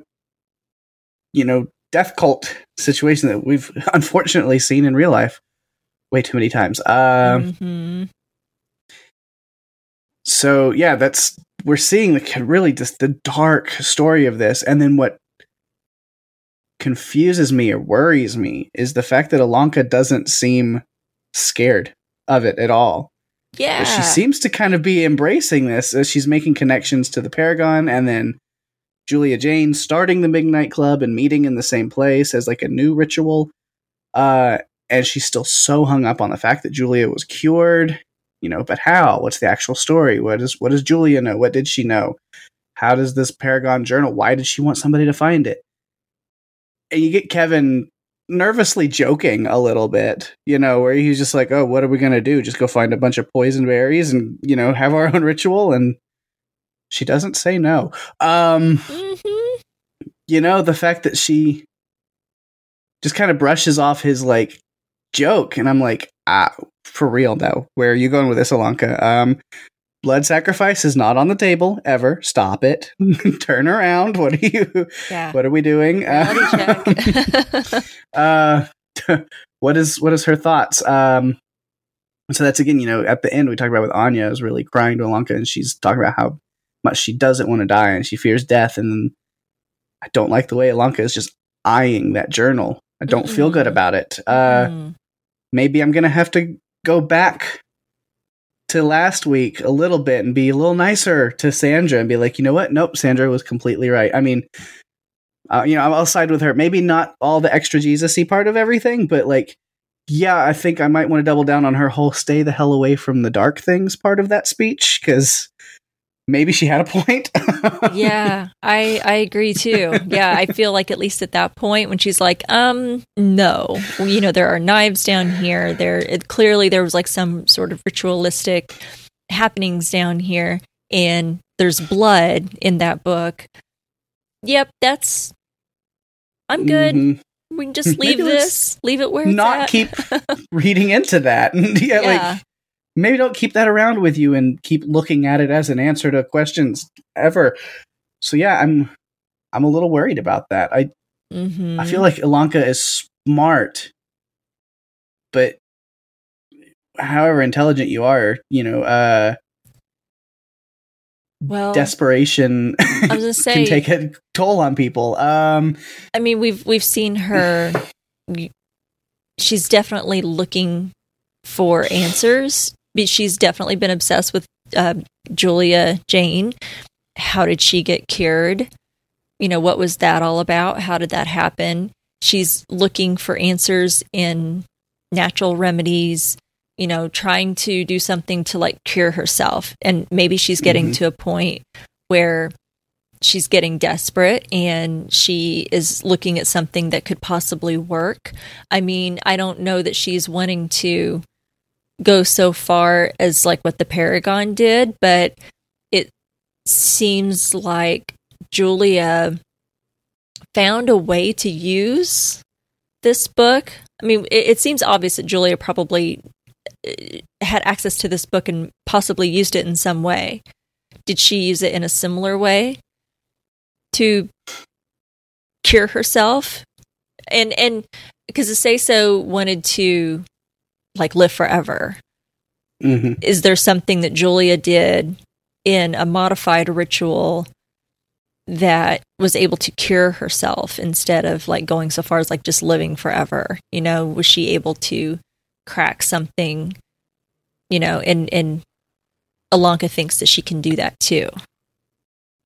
you know, death cult situation that we've unfortunately seen in real life way too many times. Uh, mm-hmm. So yeah, that's we're seeing the really just the dark story of this, and then what confuses me or worries me is the fact that Ilonka doesn't seem scared of it at all. Yeah. But she seems to kind of be embracing this as she's making connections to the Paragon and then Julia Jane starting the Midnight Club and meeting in the same place as like a new ritual. Uh, and she's still so hung up on the fact that Julia was cured. You know, but how? What's the actual story? What is what does Julia know? What did she know? How does this Paragon journal? Why did she want somebody to find it? And you get Kevin nervously joking a little bit, you know, where he's just like, "Oh, what are we gonna do? Just go find a bunch of poison berries and you know have our own ritual?" And she doesn't say no. Um, mm-hmm. You know, the fact that she just kind of brushes off his like joke, and I'm like, ah, for real though, where are you going with this, Ilonka? Um, blood sacrifice is not on the table ever. Stop it. Turn around. What are you? Yeah. What are we doing? Uh, uh, what is what is her thoughts? Um, so that's again, you know, at the end we talked about with Anya is really crying to Ilonka, and she's talking about how much she doesn't want to die and she fears death, and I don't like the way Ilonka is just eyeing that journal. I don't mm-hmm. feel good about it. Uh, mm. Maybe I'm gonna have to go back to last week a little bit and be a little nicer to Sandra and be like, you know what? Nope, Sandra was completely right. I mean, uh, you know, I'll side with her. Maybe not all the extra Jesus-y part of everything, but like, yeah, I think I might want to double down on her whole "stay the hell away from the dark things" part of that speech because maybe she had a point. yeah, I I agree too. Yeah, I feel like at least at that point when she's like, um, no, you know, there are knives down here. There, it, clearly there was like some sort of ritualistic happenings down here, and there's blood in that book. Yep, that's. I'm good. Mm-hmm. We can just leave this, leave it where not keep reading into that. yeah, yeah, like maybe don't keep that around with you and keep looking at it as an answer to questions ever. So yeah, I'm I'm a little worried about that. I mm-hmm. I feel like Ilonka is smart, but however intelligent you are, you know, uh well desperation I was say, can take a toll on people. Um I mean we've we've seen her she's definitely looking for answers. She's definitely been obsessed with uh, Julia Jane. How did she get cured? You know, what was that all about? How did that happen? She's looking for answers in natural remedies, you know, trying to do something to like cure herself. And maybe she's getting mm-hmm. to a point where she's getting desperate and she is looking at something that could possibly work. I mean, I don't know that she's wanting to go so far as like what the Paragon did, but it seems like Julia found a way to use this book. I mean, it, it seems obvious that Julia probably uh, had access to this book and possibly used it in some way. Did she use it in a similar way to cure herself? And and because the Aceso wanted to like live forever. Mm-hmm. Is there something that Julia did in a modified ritual that was able to cure herself instead of like going so far as like just living forever? You know, was she able to crack something? You know, and and Ilonka thinks that she can do that too.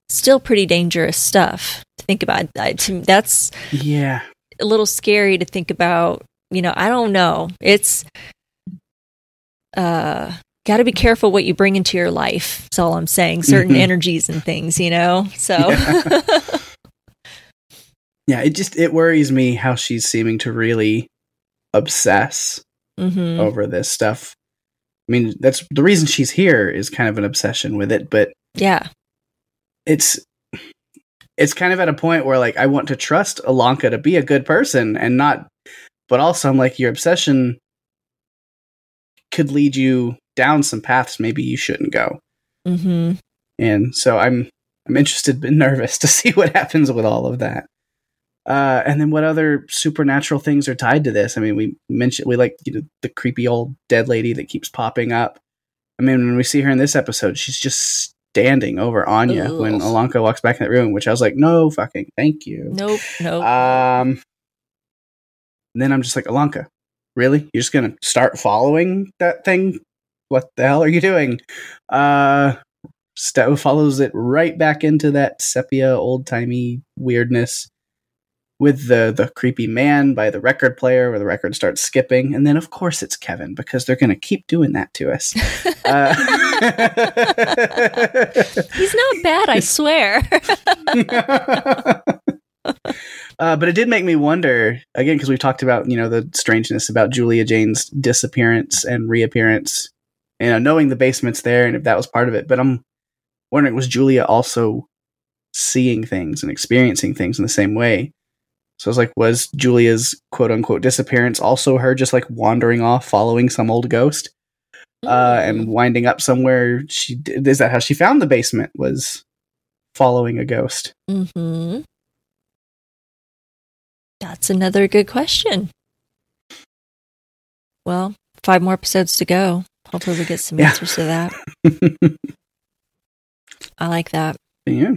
Still pretty dangerous stuff to think about. That's yeah, a little scary to think about. You know, I don't know. It's uh got to be careful what you bring into your life. That's all I'm saying. Certain mm-hmm. energies and things, you know. So yeah. yeah. it just it worries me how she's seeming to really obsess mm-hmm. over this stuff. I mean, that's the reason she's here is kind of an obsession with it, but yeah. It's it's kind of at a point where like I want to trust Ilonka to be a good person and not but also I'm like your obsession could lead you down some paths maybe you shouldn't go. Mm-hmm. And so I'm I'm interested but nervous to see what happens with all of that. Uh, and then what other supernatural things are tied to this? I mean, we mentioned we like you know the creepy old dead lady that keeps popping up. I mean, when we see her in this episode, she's just standing over Anya Ugh. when Ilonka walks back in the room, which I was like, no fucking thank you. Nope, nope. Um, then I'm just like, Ilonka, really? You're just gonna start following that thing? What the hell are you doing? Uh Stowe follows it right back into that sepia old timey weirdness with the the creepy man by the record player where the record starts skipping and then of course it's kevin because they're going to keep doing that to us uh, he's not bad i swear uh, but it did make me wonder again because we've talked about you know the strangeness about Julia Jane's disappearance and reappearance. You know, knowing the basement's there and if that was part of it. But I'm wondering, was Julia also seeing things and experiencing things in the same way? So I was like, was Julia's quote unquote disappearance also her just like wandering off, following some old ghost, uh, and hmm. winding up somewhere? She is that how she found the basement? Was following a ghost? Mm-hmm. That's another good question. Well, five more episodes to go. Hopefully, we get some yeah. answers to that. I like that. Yeah.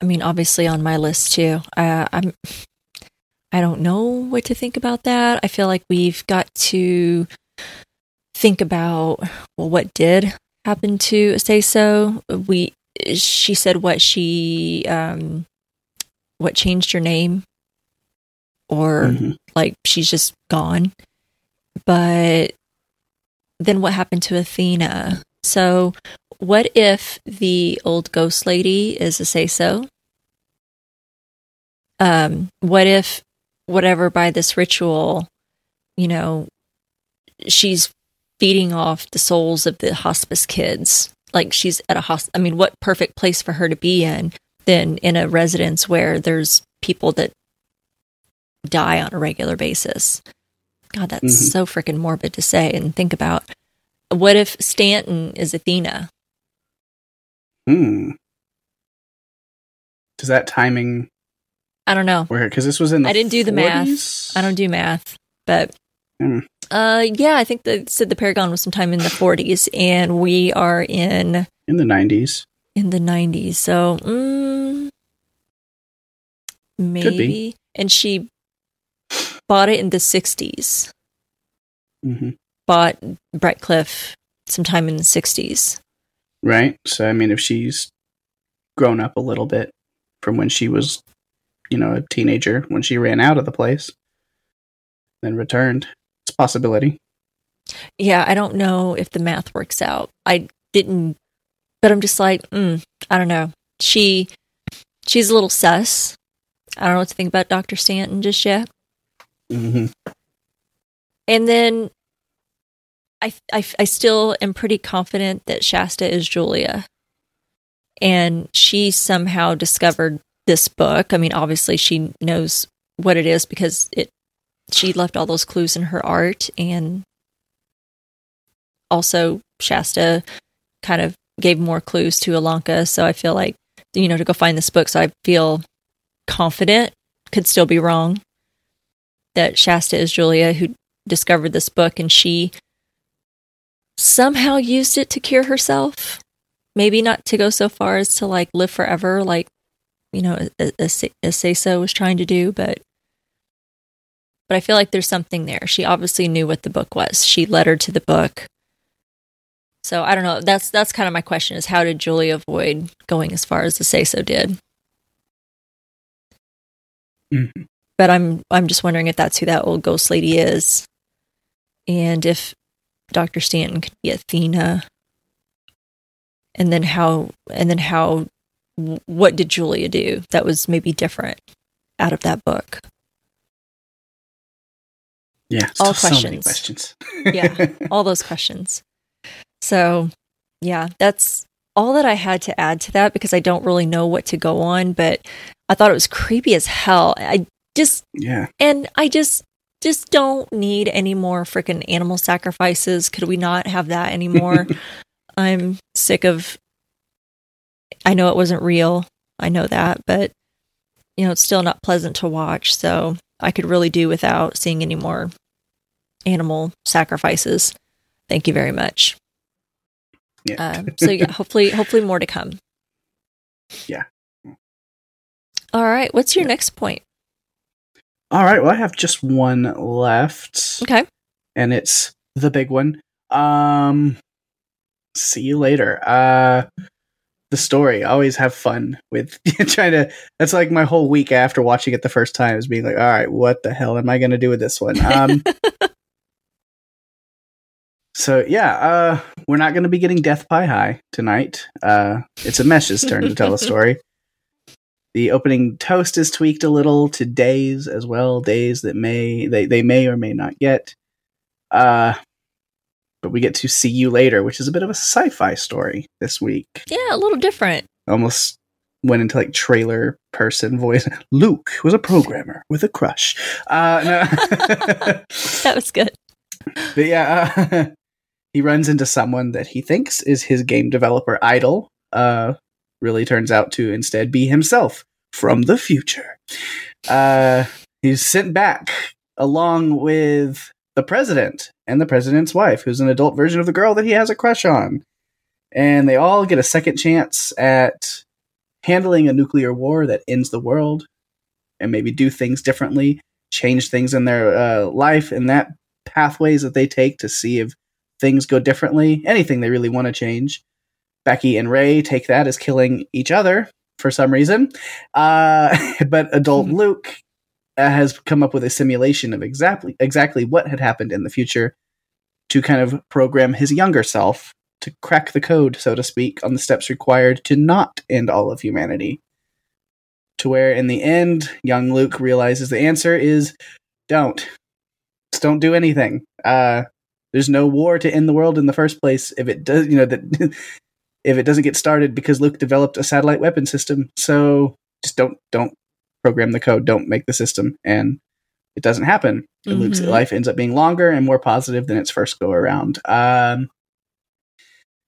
I mean, obviously on my list too. Uh, I'm. I don't know what to think about that. I feel like we've got to think about well, what did happen to Aceso. We she said what she um what changed her name or mm-hmm. like she's just gone. But then what happened to Athena? So, what if the old ghost lady is Aceso? Um, what if whatever by this ritual, you know, she's feeding off the souls of the hospice kids? Like she's at a hospice. I mean, what perfect place for her to be in than in a residence where there's people that die on a regular basis? God, that's mm-hmm. so freaking morbid to say and think about. What if Stanton is Athena? Hmm. Does that timing? I don't know. Where because this was in. I didn't do 40s? the math. I don't do math, but mm. uh, yeah, I think they said the Paragon was sometime in the 40s, and we are in in the 90s. In the 90s, so mm, maybe. And she bought it in the 60s. Mm-hmm. Bought Brightcliffe sometime in the 60s. Right. So, I mean, if she's grown up a little bit from when she was, you know, a teenager, when she ran out of the place, then returned, it's a possibility. Yeah, I don't know if the math works out. I didn't, but I'm just like, mm, I don't know. She, she's a little sus. I don't know what to think about Dr. Stanton just yet. Mm-hmm. And then I, I, I still am pretty confident that Shasta is Julia. And she somehow discovered this book. I mean, obviously she knows what it is because it she left all those clues in her art and also Shasta kind of gave more clues to Ilonka. So I feel like, you know, to go find this book. So I feel confident, could still be wrong, that Shasta is Julia who discovered this book and she somehow used it to cure herself. Maybe not to go so far as to like live forever, like, you know, Aceso was trying to do, but but I feel like there's something there. She obviously knew what the book was. She led her to the book. So I don't know. That's that's kind of my question: is how did Julie avoid going as far as Aceso did? Mm-hmm. But I'm I'm just wondering if that's who that old ghost lady is, and if Dr. Stanton could be Athena, and then how and then how what did Julia do that was maybe different out of that book? Yeah, all questions. So questions. yeah, all those questions. So, yeah, that's all that I had to add to that because I don't really know what to go on, but I thought it was creepy as hell. I just yeah. And I just just don't need any more freaking animal sacrifices. Could we not have that anymore? I'm sick of I know it wasn't real. I know that, but you know, it's still not pleasant to watch. So I could really do without seeing any more animal sacrifices. Thank you very much. Yeah. Uh, so yeah, hopefully, hopefully more to come. Yeah. All right. What's your yeah. next point? All right. Well, I have just one left. Okay. And it's the big one. Um, see you later. Uh, the story. I always have fun with trying to. That's like my whole week after watching it the first time is being like, all right, what the hell am I going to do with this one? Um, so yeah, uh, we're not going to be getting Death Pie High tonight. Uh, it's Amesh's turn to tell a story. The opening toast is tweaked a little to days as well, days that may they, they may or may not get. Uh, but we get to see you later, which is a bit of a sci-fi story this week. Yeah, a little different. Almost went into like trailer person voice. Luke was a programmer with a crush. Uh, no. that was good. But yeah, uh, he runs into someone that he thinks is his game developer idol. Uh, really turns out to instead be himself from the future. Uh, he's sent back along with the president and the president's wife, who's an adult version of the girl that he has a crush on. And they all get a second chance at handling a nuclear war that ends the world and maybe do things differently, change things in their uh, life and that pathways that they take to see if things go differently, anything they really want to change. Becky and Ray take that as killing each other for some reason. Uh, but adult Luke uh, has come up with a simulation of exactly exactly what had happened in the future to kind of program his younger self to crack the code, so to speak, on the steps required to not end all of humanity. To where in the end, young Luke realizes the answer is don't. Just don't do anything. Uh, there's no war to end the world in the first place if it does, you know, that if it doesn't get started because Luke developed a satellite weapon system. So just don't don't program the code, don't make the system, and it doesn't happen. Mm-hmm. Luke's life ends up being longer and more positive than its first go around. Um,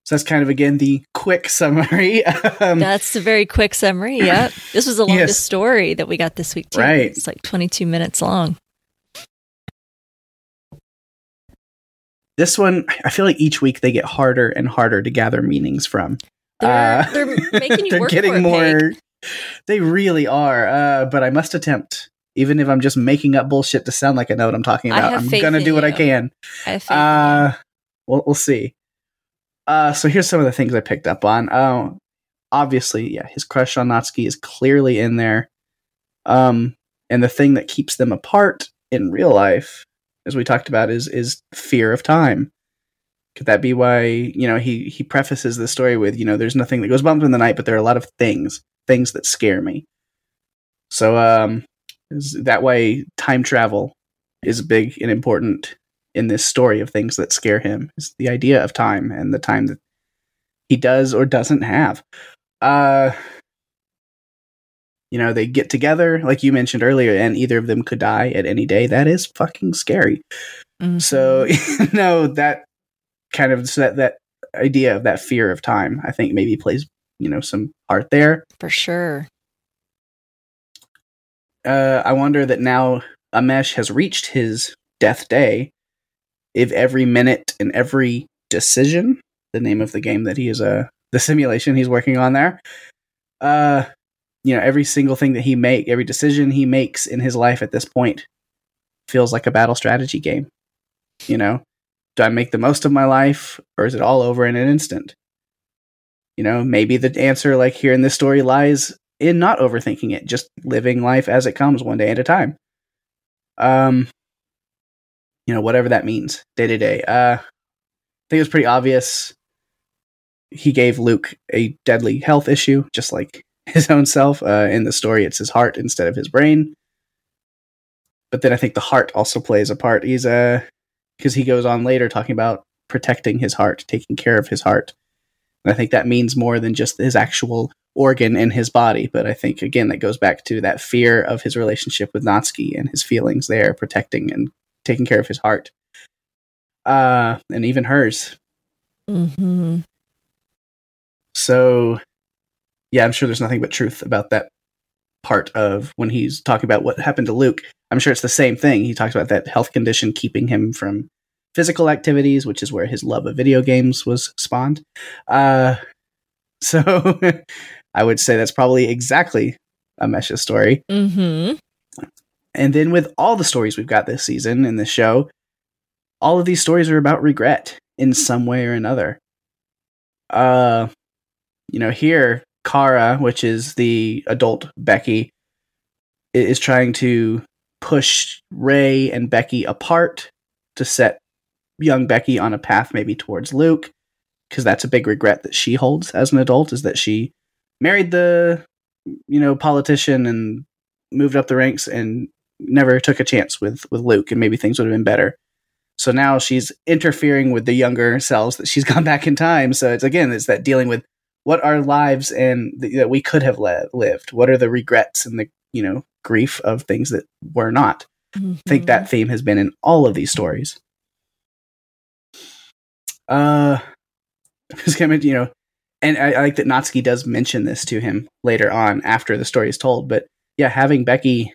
so that's kind of again the quick summary. um, that's a very quick summary. Yeah, this was the longest yes. story that we got this week. Too. Right, it's like twenty-two minutes long. This one, I feel like each week they get harder and harder to gather meanings from. They're, uh, they're making you they're work getting it, more. They really are, uh, but I must attempt. Even if I'm just making up bullshit to sound like I know what I'm talking about, I'm gonna do what you. I can. I uh, we'll, we'll see. Uh, so here's some of the things I picked up on. Uh, obviously, yeah, his crush on Natsuki is clearly in there. Um, and the thing that keeps them apart in real life as we talked about, is is fear of time. Could that be why you know he he prefaces the story with you know there's nothing that goes bump in the night, but there are a lot of things things that scare me. So um, that way time travel is big and important in this story of things that scare him is the idea of time and the time that he does or doesn't have. Uh, you know, they get together, like you mentioned earlier, and either of them could die at any day. That is fucking scary. Mm-hmm. So, you know, that kind of that that idea of that fear of time, I think maybe plays, you know, some part there. For sure. Uh, I wonder that now Amesh has reached his death day. If every minute and every decision, the name of the game that he is a uh, the simulation he's working on there, uh, you know every single thing that he make every decision he makes in his life at this point feels like a battle strategy game you know? Do i make the most of my life or is it all over in an instant? You know maybe the answer like here in this story lies in not overthinking it just living life as it comes one day at a time. Um you know whatever that means day to day. Uh i think it was pretty obvious he gave luke a deadly health issue just like his own self. Uh, in the story, it's his heart instead of his brain. But then I think the heart also plays a part. He's a uh, because he goes on later talking about protecting his heart, taking care of his heart. And I think that means more than just his actual organ in his body. But I think again that goes back to that fear of his relationship with Natsuki and his feelings there, protecting and taking care of his heart. Uh, and even hers. Mm-hmm. So yeah, I'm sure there's nothing but truth about that part of when he's talking about what happened to Luke. I'm sure it's the same thing. He talks about that health condition keeping him from physical activities, which is where his love of video games was spawned. Uh, so I would say that's probably exactly Amesh's story. Mm-hmm. And then with all the stories we've got this season in this show, all of these stories are about regret in some way or another. Uh, you know, here Kara, which is the adult Becky, is trying to push Ray and Becky apart to set young Becky on a path maybe towards Luke, because that's a big regret that she holds as an adult is that she married the you know politician and moved up the ranks and never took a chance with with Luke and maybe things would have been better. So now she's interfering with the younger selves that she's gone back in time. So it's again it's that dealing with what our lives and that we could have le- lived what are the regrets and the you know grief of things that were not mm-hmm. i think that mm-hmm. theme has been in all of these stories uh just kind of you know and I, I like that natsuki does mention this to him later on after the story is told but yeah having becky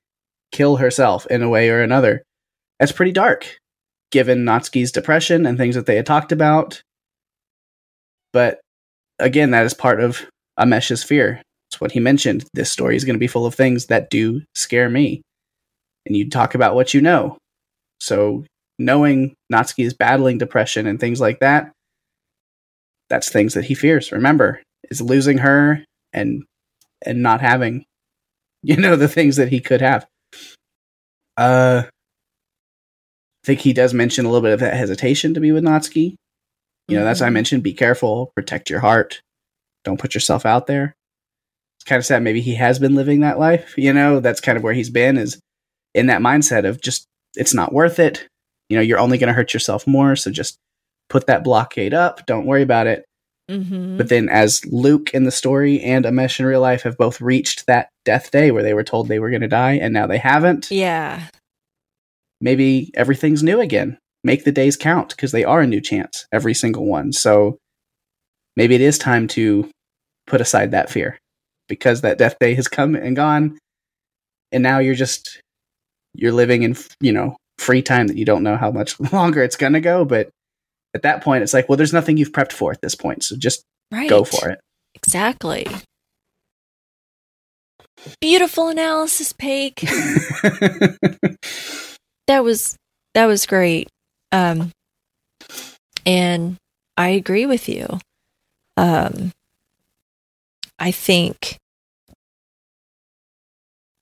kill herself in a way or another that's pretty dark given natsuki's depression and things that they had talked about but again, that is part of Amesh's fear. It's what he mentioned. This story is going to be full of things that do scare me. And you talk about what you know. So knowing Natsuki is battling depression and things like that, that's things that he fears. Remember, is losing her and and not having, you know, the things that he could have. Uh, I think he does mention a little bit of that hesitation to be with Natsuki. You know, that's I Mhm. mentioned be careful, protect your heart, don't put yourself out there. It's kind of sad. Maybe he has been living that life. You know, that's kind of where he's been is in that mindset of just it's not worth it. You know, you're only going to hurt yourself more. So just put that blockade up. Don't worry about it. Mm-hmm. But then, as Luke in the story and Amesh in real life have both reached that death day where they were told they were going to die, and now they haven't, yeah. maybe everything's new again. Make the days count because they are a new chance, every single one. So maybe it is time to put aside that fear because that death day has come and gone, and now you're just you're living in you know free time that you don't know how much longer it's going to go, but. At that point, it's like, well, there's nothing you've prepped for at this point, so just Right. go for it. Exactly. Beautiful analysis, Paige. that was that was great. Um and I agree with you. Um I think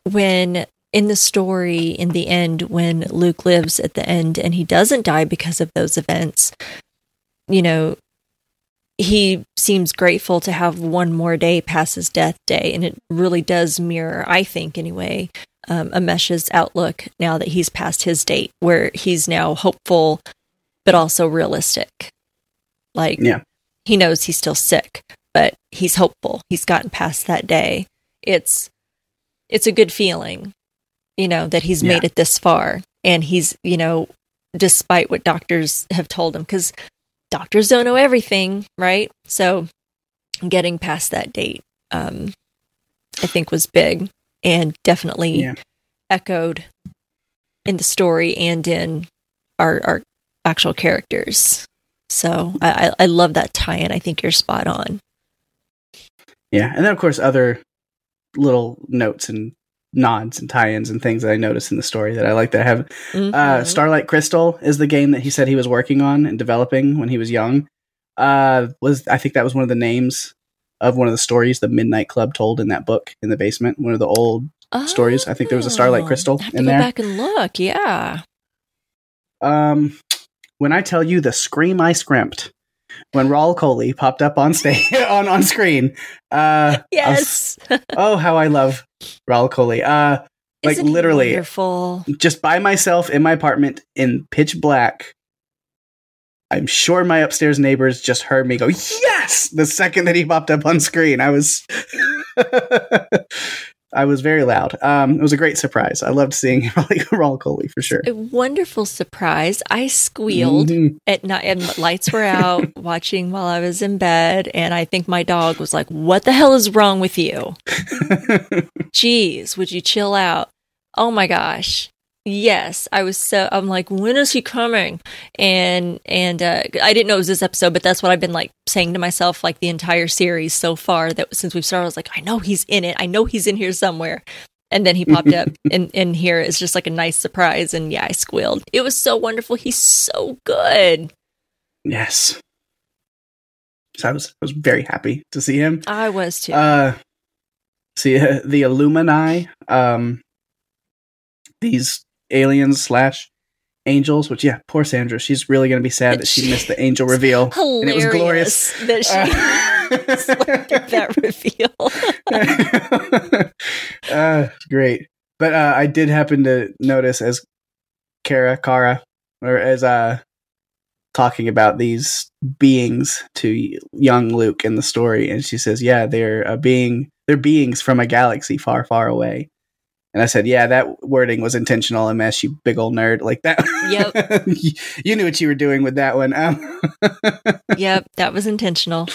when in the story in the end when Luke lives at the end and he doesn't die because of those events, you know, he seems grateful to have one more day past his death day, and it really does mirror, I think, anyway, um, Amesh's outlook now that he's past his date, where he's now hopeful but also realistic. Like, Yeah. he knows he's still sick, but he's hopeful. He's gotten past that day. It's it's a good feeling, you know, that he's made it this far, and he's, you know, despite what doctors have told him, because doctors don't know everything, right? So getting past that date, um, I think was big and definitely Yeah. echoed in the story and in our our actual characters. So I, I I love that tie-in. I think you're spot on. Yeah, and then of course other little notes and nods and tie-ins and things that I noticed in the story that I like to have. Uh, Mhm. Starlight Crystal is the game that he said he was working on and developing when he was young. Uh, was I think that was one of the names of one of the stories the Midnight Club told in that book in the basement. One of the old. stories. I think there was a Starlight Oh, Crystal I have to in go there. back and look. Yeah. Um, when I tell you the scream I scrimped when Rahul Kohli popped up on stage on on screen. Uh, I was- Yes. oh, how I love Rahul Kohli. Uh, like Isn't literally just by myself in my apartment in pitch black. I'm sure my upstairs neighbors just heard me go, yes! The second that he popped up on screen. I was I was very loud. Um, it was a great surprise. I loved seeing Rahul Kohli for sure. A wonderful surprise. I squealed Mhm. at night and lights were out watching while I was in bed and I think my dog was like, "What the hell is wrong with you?" Jeez, would you chill out? Oh my gosh. Yes, I was so I'm like, when is he coming? And and uh, I didn't know it was this episode, but that's what I've been like saying to myself like the entire series so far that since we've started, I was like, I know he's in it. I know he's in here somewhere. And then he popped up in, in here. It's just like a nice surprise. And yeah, I squealed. It was so wonderful. He's so good. Yes. So I was I was very happy to see him. I was too. Uh, see uh, the Illumini, um, these aliens slash angels. Which yeah, poor Sandra. She's really gonna be sad that she missed the angel reveal, and it was glorious. That she through that reveal. uh, great. But uh, I did happen to notice as Kara, Kara, or as uh, talking about these beings to young Luke in the story, and she says, "Yeah, they're a being. They're beings from a galaxy far, far away." And I said, "Yeah, that wording was intentional, MS. You big old nerd like that." Yep. you, knew what you were doing with that one. Um, yep, that was intentional.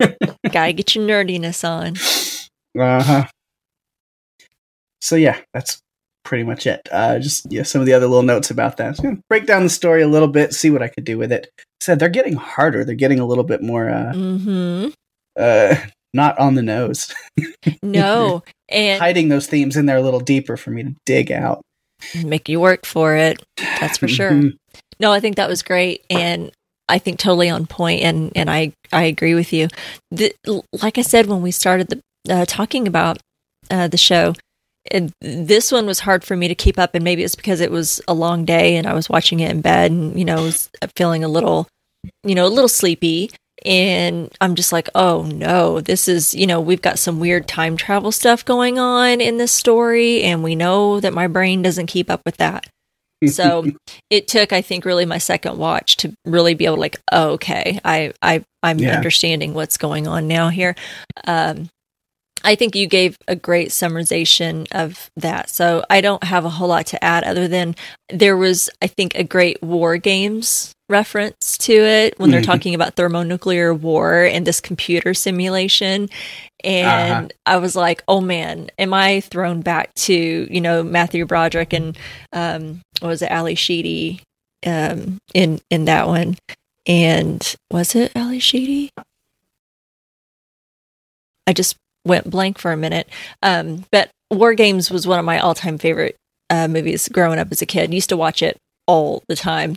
Gotta get your nerdiness on. Uh huh. So yeah, that's pretty much it. Uh, just yeah, some of the other little notes about that. So, break down the story a little bit, see what I could do with it. Said they're getting harder. They're getting a little bit more uh, hmm uh, not on the nose, No, and hiding those themes in there a little deeper for me to dig out. make you work for it. That's for sure. Mhm. No, I think that was great, and I think totally on point, and and I I agree with you. The, like I said when we started the uh, talking about uh, the show, this one was hard for me to keep up, and maybe it's because it was a long day and I was watching it in bed, and you know, was feeling a little, you know, a little sleepy. And I'm just like, oh no, this is, you know, we've got some weird time travel stuff going on in this story, and we know that my brain doesn't keep up with that. so it took, I think, really my second watch to really be able to like, oh, okay, I, I, I'm yeah. understanding what's going on now here. Um, I think you gave a great summarization of that. So I don't have a whole lot to add other than there was, I think, a great war games reference to it when they're mm-hmm. talking about thermonuclear war and this computer simulation. And uh-huh. I was like, oh man, am I thrown back to, you know, Matthew Broderick and um what was it, Ally Sheedy um in in that one. And was it Ally Sheedy? I just went blank for a minute. Um, but War Games was one of my all time favorite uh, movies growing up as a kid. I used to watch it all the time.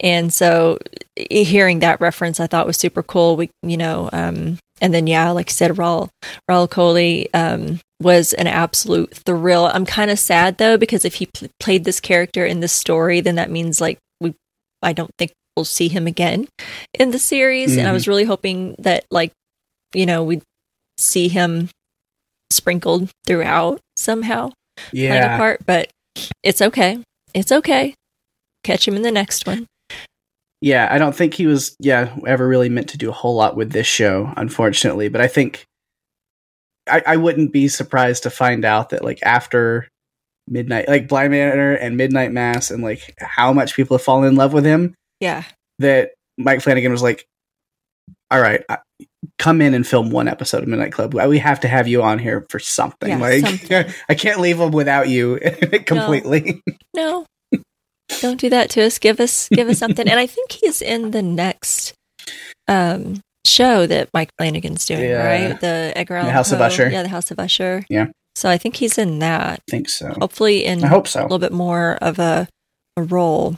And so hearing that reference, I thought was super cool. We, you know, um, and then yeah, like I said, Raul Rahul Kohli, um, was an absolute thrill. I'm kind of sad though because if he pl- played this character in this story, then that means like we, I don't think we'll see him again in the series. Mm-hmm. And I was really hoping that like, you know, we'd see him sprinkled throughout somehow. Yeah. Part, but it's okay. It's okay. Catch him in the next one. Yeah, I don't think he was yeah ever really meant to do a whole lot with this show, unfortunately. But I think I, I wouldn't be surprised to find out that like after Midnight, like Bly Manor and Midnight Mass, and like how much people have fallen in love with him. Yeah, that Mike Flanagan was like, "All right, come in and film one episode of Midnight Club. We have to have you on here for something. Yeah, like something. I can't leave them without you completely. No. no. Don't do that to us. Give us give us something. and I think he's in the next um show that Mike Flanagan's doing, yeah. right? The Edgar Allan the House Poe. of Usher. Yeah, the House of Usher. Yeah. So I think he's in that. I think so. Hopefully in I hope so. a little bit more of a a role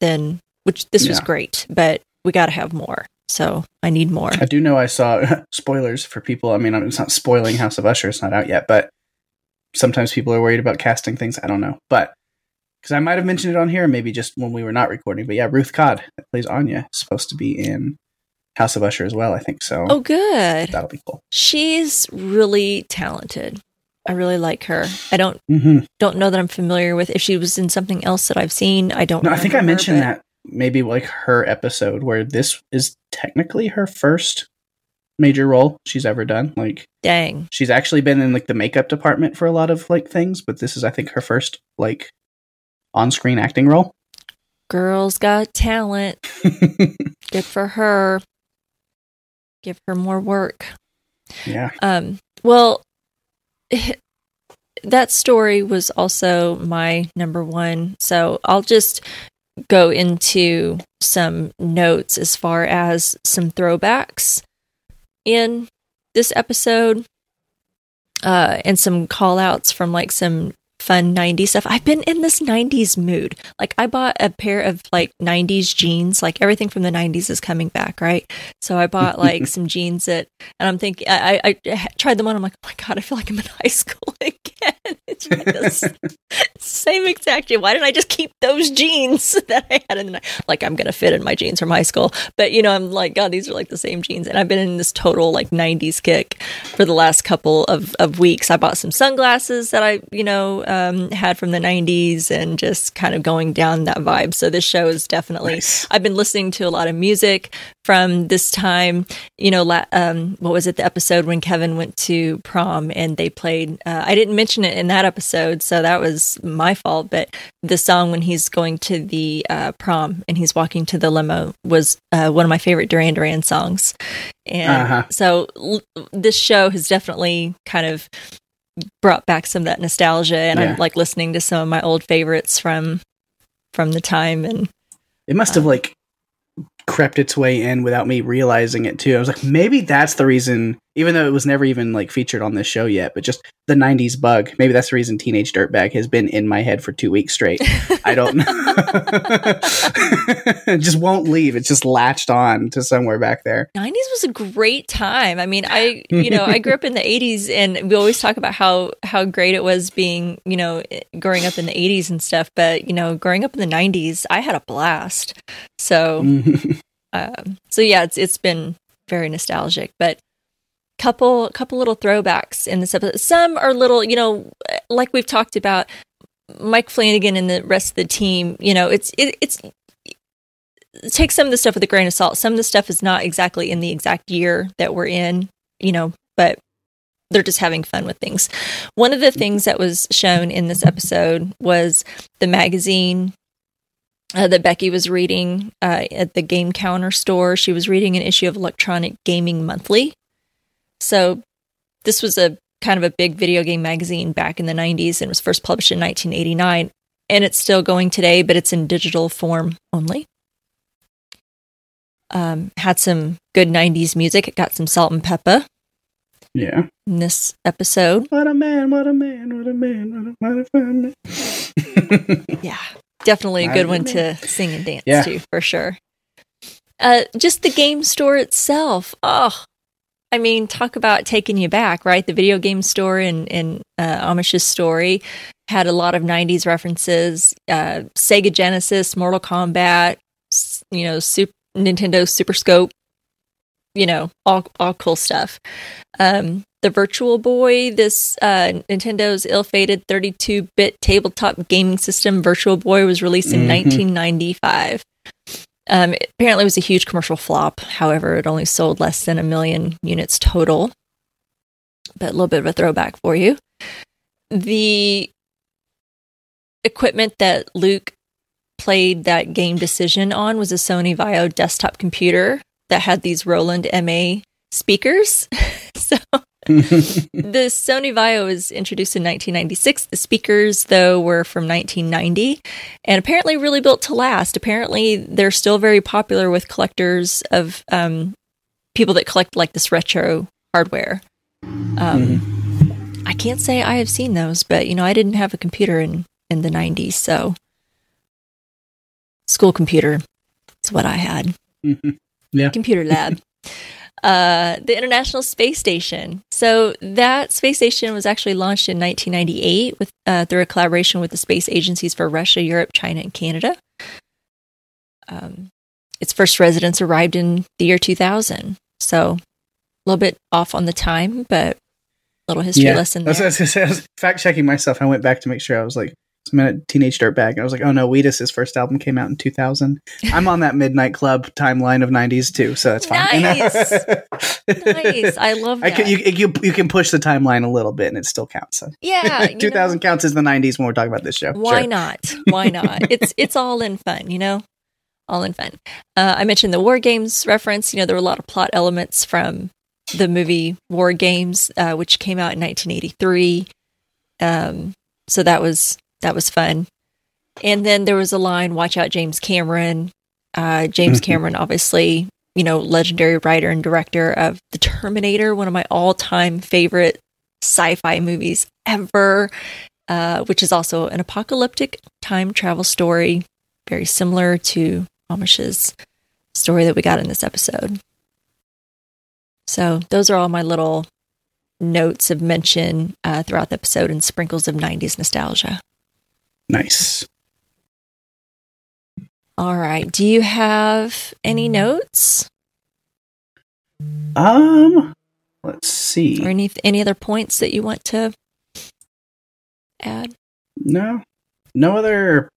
than which this yeah. was great, but we got to have more. So I need more. I do know I saw spoilers for people. I mean, it's not spoiling House of Usher; it's not out yet. But sometimes people are worried about casting things. I don't know, but because I might have mentioned it on here, maybe just when we were not recording. But yeah, Ruth Codd that plays Anya is supposed to be in House of Usher as well. I think so. Oh, good. That'll be cool. She's really talented. I really like her. I don't mm-hmm. don't know that I'm familiar with if she was in something else that I've seen. I don't. No, I think I mentioned her, that maybe like her episode where this is technically her first major role she's ever done. Like dang. She's actually been in like the makeup department for a lot of like things, but this is I think her first like on-screen acting role. Girl's got talent. Good for her. Give her more work. Yeah. Um well that story was also my number one. So I'll just go into some notes as far as some throwbacks in this episode uh, and some call outs from like some fun 90s stuff. I've been in this 90s mood. Like I bought a pair of like 90s jeans, like everything from the 90s is coming back, right? So I bought like some jeans that and I'm thinking I, I, I tried them on. I'm like, "Oh my god, I feel like I'm in high school again." It's like this same exact jean. Why didn't I just keep those jeans that I had in the night? Like I'm going to fit in my jeans from high school. But you know, I'm like, god, these are like the same jeans and I've been in this total like 90s kick for the last couple of of weeks. I bought some sunglasses that I, you know, um, had from the 90s and just kind of going down that vibe. So this show is definitely, nice. I've been listening to a lot of music from this time. You know, la- um, what was it, the episode when Kevin went to prom and they played, uh, I didn't mention it in that episode, so that was my fault, but the song when he's going to the uh, prom and he's walking to the limo was uh, one of my favorite Duran Duran songs. And uh-huh. so l- this show has definitely kind of brought back some of that nostalgia and yeah. I'm like listening to some of my old favorites from from the time and it must have uh, like crept its way in without me realizing it too. I was like maybe that's the reason even though it was never even like featured on this show yet, but just the 90s bug. Maybe that's the reason Teenage Dirtbag has been in my head for two weeks straight. I don't know. it just won't leave. It's just latched on to somewhere back there. 90s was a great time. I mean, I, you know, I grew up in the 80s and we always talk about how, how great it was being, you know, growing up in the 80s and stuff. But, you know, growing up in the 90s, I had a blast. So, um, so yeah, it's, it's been very nostalgic, but couple couple little throwbacks in this episode. Some are little, you know, like we've talked about. Mike Flanagan and the rest of the team, you know, it's it, it's take some of the stuff with a grain of salt. Some of the stuff is not exactly in the exact year that we're in, you know, but they're just having fun with things. One of the things that was shown in this episode was the magazine uh, that Becky was reading uh, at the Game Counter store. She was reading an issue of Electronic Gaming Monthly, so this was a kind of a big video game magazine back in the 90s and was first published in 1989 and it's still going today but it's in digital form only. Um, had some good 90s music. It got some Salt-N-Pepa. yeah. in this episode. What a man what a man what a man what a, what a man. Yeah definitely a good one to sing and dance yeah. to for sure. Uh, just the game store itself. Oh I mean, talk about taking you back, right? The video game store in, in uh, Amesh's story had a lot of 90s references uh, Sega Genesis, Mortal Kombat, you know, Super, Nintendo Super Scope, you know, all, all cool stuff. Um, the Virtual Boy, this uh, Nintendo's ill fated 32 bit tabletop gaming system, Virtual Boy, was released in mm-hmm. 1995. Um, apparently, was a huge commercial flop. However, it only sold less than a million units total. But a little bit of a throwback for you. The equipment that Luke played that game decision on was a Sony Vaio desktop computer that had these Roland MA speakers. so the Sony Vaio was introduced in 1996. The speakers, though, were from 1990 and apparently really built to last. Apparently, they're still very popular with collectors of um, people that collect like this retro hardware. Um, mm-hmm. I can't say I have seen those, but you know, I didn't have a computer in in the 90s, so school computer is what I had. Mm-hmm. Yeah, computer lab. Uh, the International Space Station. So that space station was actually launched in 1998 with uh, through a collaboration with the space agencies for Russia, Europe, China, and Canada. Um, its first residents arrived in the year 2000. So a little bit off on the time, but little history yeah. lesson. There. I was, I was fact checking myself. I went back to make sure I was like, a Teenage Dirtbag. And I was like, oh no, Wheatus's first album came out in 2000. I'm on that Midnight Club timeline of 90s too, so that's fine. Nice, nice. I love that. I can, you, you, you can push the timeline a little bit and it still counts. So. Yeah, 2000 know, counts as the 90s when we're talking about this show. Why sure. not? Why not? it's it's all in fun, you know, all in fun. Uh, I mentioned the War Games reference. You know, there were a lot of plot elements from the movie War Games, uh, which came out in 1983. Um, so that was that was fun. And then there was a line, watch out, James Cameron. Uh, James Cameron, obviously, you know, legendary writer and director of The Terminator, one of my all time favorite sci fi movies ever, uh, which is also an apocalyptic time travel story, very similar to Amesh's story that we got in this episode. So, those are all my little notes of mention uh, throughout the episode and sprinkles of 90s nostalgia. Nice. All right. Do you have any notes? Um, let's see. Or any any other points that you want to add? No, no other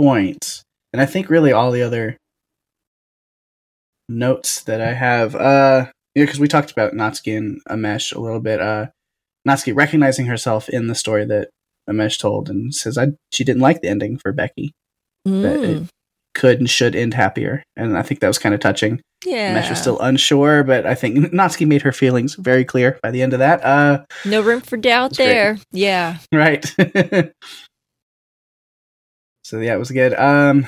points. And I think really all the other notes that I have, uh, yeah, because we talked about Natsuki and Amesh a little bit. Uh, Natsuki recognizing herself in the story that Amesh told and says I she didn't like the ending for Becky. Mm. That it mm. could and should end happier. And I think that was kind of touching. Yeah. Amesh was still unsure, but I think Natsuki made her feelings very clear by the end of that. Uh No room for doubt there. Great. Yeah. Right. so yeah, it was good. Um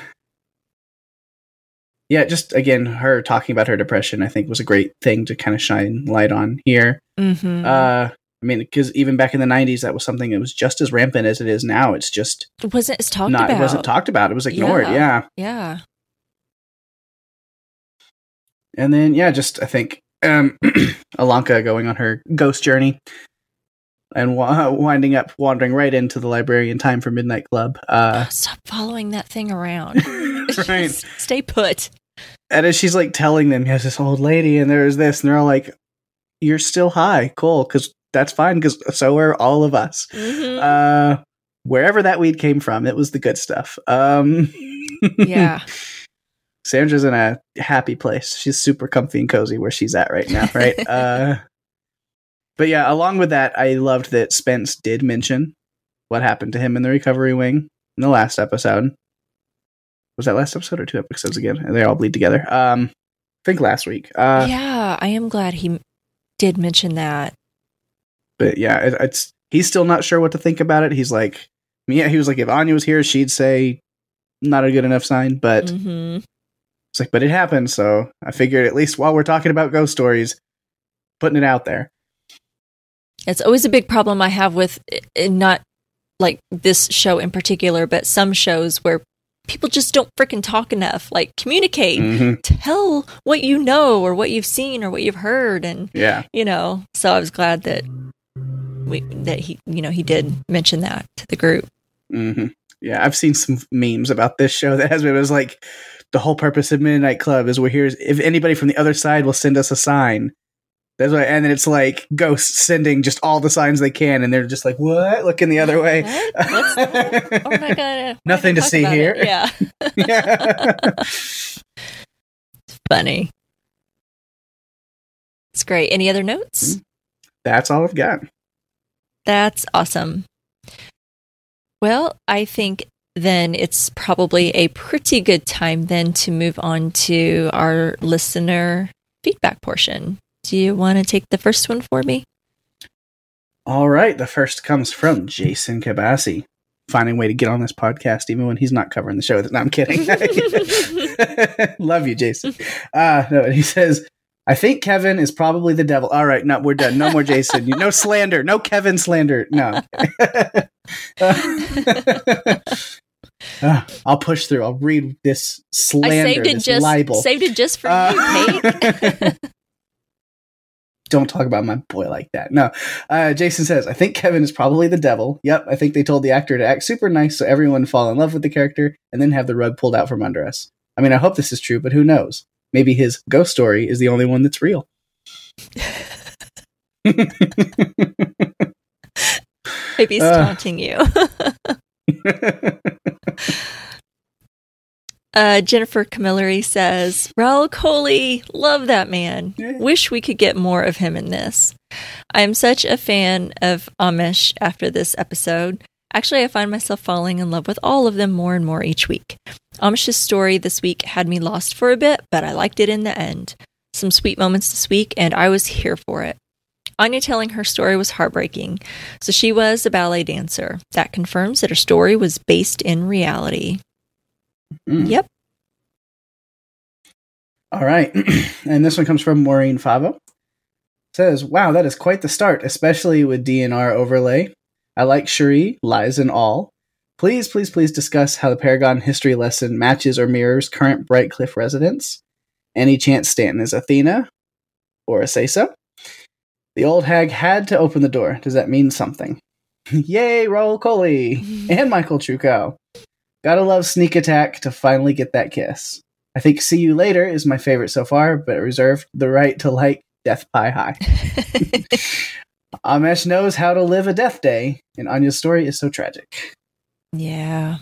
yeah, just again, her talking about her depression, I think was a great thing to kind of shine light on here. Mm-hmm. Uh, I mean, because even back in the '90s, that was something that was just as rampant as it is now. It's just it wasn't talked not. about. It wasn't talked about. It was ignored. Yeah. Yeah. Yeah. And then, yeah, just I think um, Ilonka going on her ghost journey and wa- winding up wandering right into the library in time for Midnight Club. Uh, Stop following that thing around. right. Stay put. And as she's like telling them, yes, this old lady, and there's this, and they're all like, "You're still high, cool, because that's fine, because so are all of us." Mhm. Uh, wherever that weed came from, it was the good stuff. Um, yeah. Sandra's in a happy place. She's super comfy and cozy where she's at right now, right? uh, but yeah, along with that, I loved that Spence did mention what happened to him in the recovery wing in the last episode. Was that last episode or two episodes again? They all bleed together. Um, I think last week. Uh, yeah, I am glad he did mention that. But yeah, it, it's he's still not sure what to think about it. He's like, yeah, he was like, if Anya was here, she'd say not a good enough sign. But hmm It's like, but it happened, so I figured at least while we're talking about ghost stories, putting it out there. It's always a big problem I have with not like this show in particular, but some shows where people just don't freaking talk enough. Like communicate, Mhm. tell what you know or what you've seen or what you've heard, and Yeah, you know. So I was glad that we that he you know he did mention that to the group. hmm yeah. I've seen some memes about this show that has been. It was like the whole purpose of Midnight Club is we're here. If anybody from the other side will send us a sign, that's why. And then it's like ghosts sending just all the signs they can, and they're just like, "What?" Looking the other way. What? Oh my god! Nothing to see here. Yeah, yeah. funny. It's great. Any other notes? Mm. That's all I've got. That's awesome. Well, I think then it's probably a pretty good time then to move on to our listener feedback portion. Do you want to take the first one for me? All right. The first comes from Jason Kabasi. Finding a way to get on this podcast even when he's not covering the show. No, I'm kidding. Love you, Jason. Uh, no, and he says, I think Kevin is probably the devil. All right, no, we're done. No more Jason. No slander. No Kevin slander. No. Uh, I'll push through. I'll read this slander, I saved it just libel. saved it just for Uh, you, Kate. don't talk about my boy like that. No. Uh, Jason says, I think Kevin is probably the devil. Yep, I think they told the actor to act super nice so everyone fall in love with the character and then have the rug pulled out from under us. I mean, I hope this is true, but who knows? Maybe his ghost story is the only one that's real. Maybe he's Uh. taunting you. Uh, Jennifer Camilleri says, Rahul Kohli, love that man. Wish we could get more of him in this. I am such a fan of Amesh after this episode. Actually, I find myself falling in love with all of them more and more each week. Amesh's story this week had me lost for a bit, but I liked it in the end. Some sweet moments this week, and I was here for it. Anya telling her story was heartbreaking. So she was a ballet dancer. That confirms that her story was based in reality. Mm. Yep. All right. and this one comes from Maureen Favo. Says, Wow, that is quite the start, especially with DNR overlay. I like Cheri, lies and all. Please, please, please discuss how the Paragon history lesson matches or mirrors current Brightcliffe residents. Any chance Stanton is Athena? Or Aceso? The old hag had to open the door. Does that mean something? Yay, Rahul Kohli and Michael Trucco. Gotta love Sneak Attack to finally get that kiss. I think See You Later is my favorite so far, but reserved the right to like Death Pie High. Amesh knows how to live a death day, and Anya's story is so tragic. Yeah,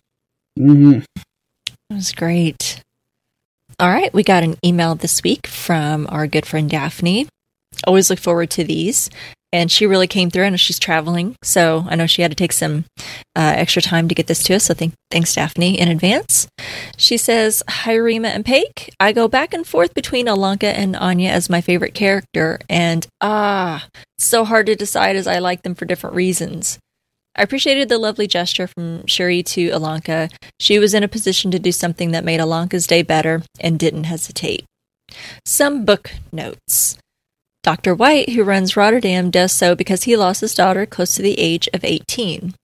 hmm that was great. All right, we got an email this week from our good friend Daphne. Always look forward to these. And she really came through. I know she's traveling, so I know she had to take some uh, extra time to get this to us. So thank, thanks, Daphne, in advance. She says, Hi, Rima and Paik. I go back and forth between Ilonka and Anya as my favorite character, and ah, so hard to decide as I like them for different reasons. I appreciated the lovely gesture from Cheri to Ilonka. She was in a position to do something that made Ilonka's day better and didn't hesitate. Some book notes. Dr. White, who runs Rotterham, does so because he lost his daughter close to the age of 18.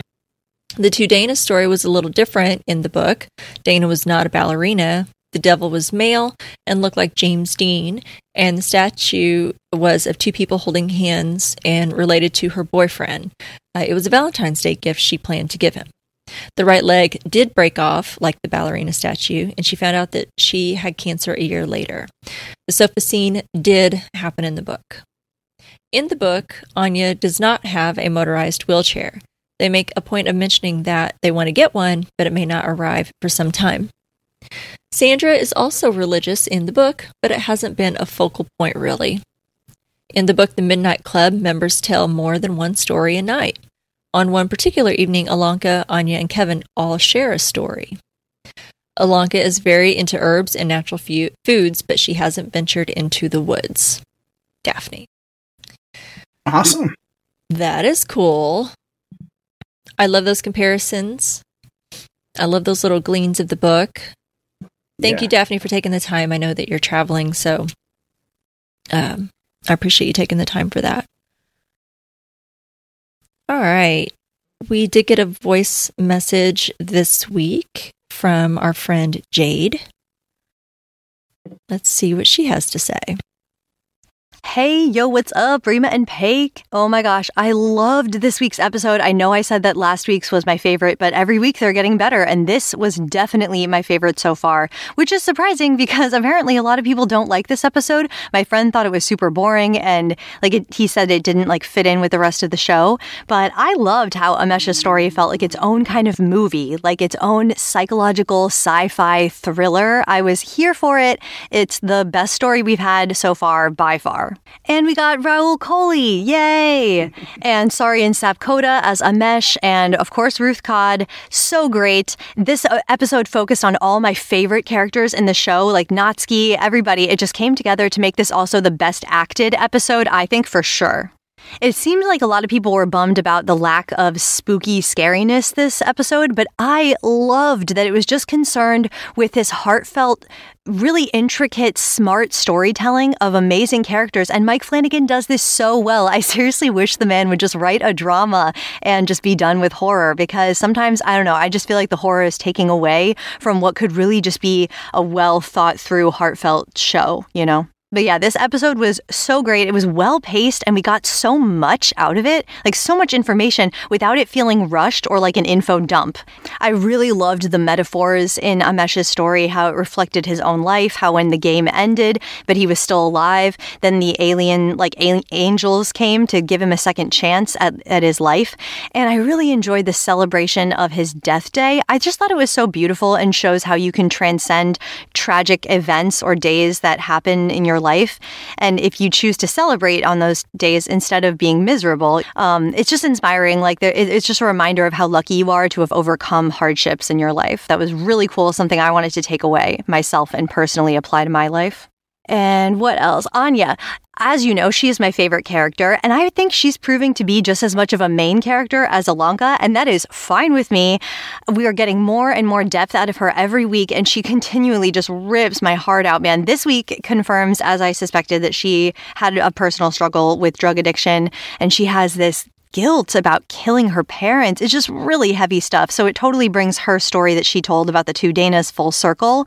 The two Dana story was a little different in the book. Dana was not a ballerina. The devil was male and looked like James Dean, and the statue was of two people holding hands and related to her boyfriend. Uh, it was a Valentine's Day gift she planned to give him. The right leg did break off, like the ballerina statue, and she found out that she had cancer a year later. The sofa scene did happen in the book. In the book, Anya does not have a motorized wheelchair. They make a point of mentioning that they want to get one, but it may not arrive for some time. Sandra is also religious in the book, but it hasn't been a focal point really. In the book, The Midnight Club, members tell more than one story a night. On one particular evening, Ilonka, Anya, and Kevin all share a story. Ilonka is very into herbs and natural fu- foods, but she hasn't ventured into the woods. Daphne. Awesome. That is cool. I love those comparisons. I love those little gleans of the book. Thank yeah. you, Daphne, for taking the time. I know that you're traveling, so um, I appreciate you taking the time for that. All right. We did get a voice message this week from our friend Jade. Let's see what she has to say. Hey, yo, what's up, Rima and Paik? Oh my gosh, I loved this week's episode. I know I said that last week's was my favorite, but every week they're getting better, and this was definitely my favorite so far, which is surprising because apparently a lot of people don't like this episode. My friend thought it was super boring, and like it, he said it didn't like fit in with the rest of the show. But I loved how Amesha's story felt like its own kind of movie, like its own psychological sci-fi thriller. I was here for it. It's the best story we've had so far by far. And we got Rahul Kohli, yay! and Sauriyan Sapkota as Amesh, and of course Ruth Codd, so great. This uh, episode focused on all my favorite characters in the show, like Natsuki, everybody. It just came together to make this also the best acted episode, I think for sure. It seemed like a lot of people were bummed about the lack of spooky scariness this episode, but I loved that it was just concerned with this heartfelt, really intricate, smart storytelling of amazing characters. And Mike Flanagan does this so well. I seriously wish the man would just write a drama and just be done with horror because sometimes, I don't know, I just feel like the horror is taking away from what could really just be a well thought through, heartfelt show, you know? But yeah, this episode was so great. It was well paced and we got so much out of it, like so much information without it feeling rushed or like an info dump. I really loved the metaphors in Amesh's story, how it reflected his own life, how when the game ended, but he was still alive, then the alien, like angels came to give him a second chance at, at his life. And I really enjoyed the celebration of his death day. I just thought it was so beautiful and shows how you can transcend tragic events or days that happen in your life. And if you choose to celebrate on those days instead of being miserable, um, it's just inspiring. Like there, it's just a reminder of how lucky you are to have overcome hardships in your life. That was really cool. Something I wanted to take away myself and personally apply to my life. And what else? Anya. As you know, she is my favorite character, and I think she's proving to be just as much of a main character as Ilonka, and that is fine with me. We are getting more and more depth out of her every week, and she continually just rips my heart out, man. This week confirms, as I suspected, that she had a personal struggle with drug addiction, and she has this guilt about killing her parents. It's just really heavy stuff. So it totally brings her story that she told about the two Danas full circle.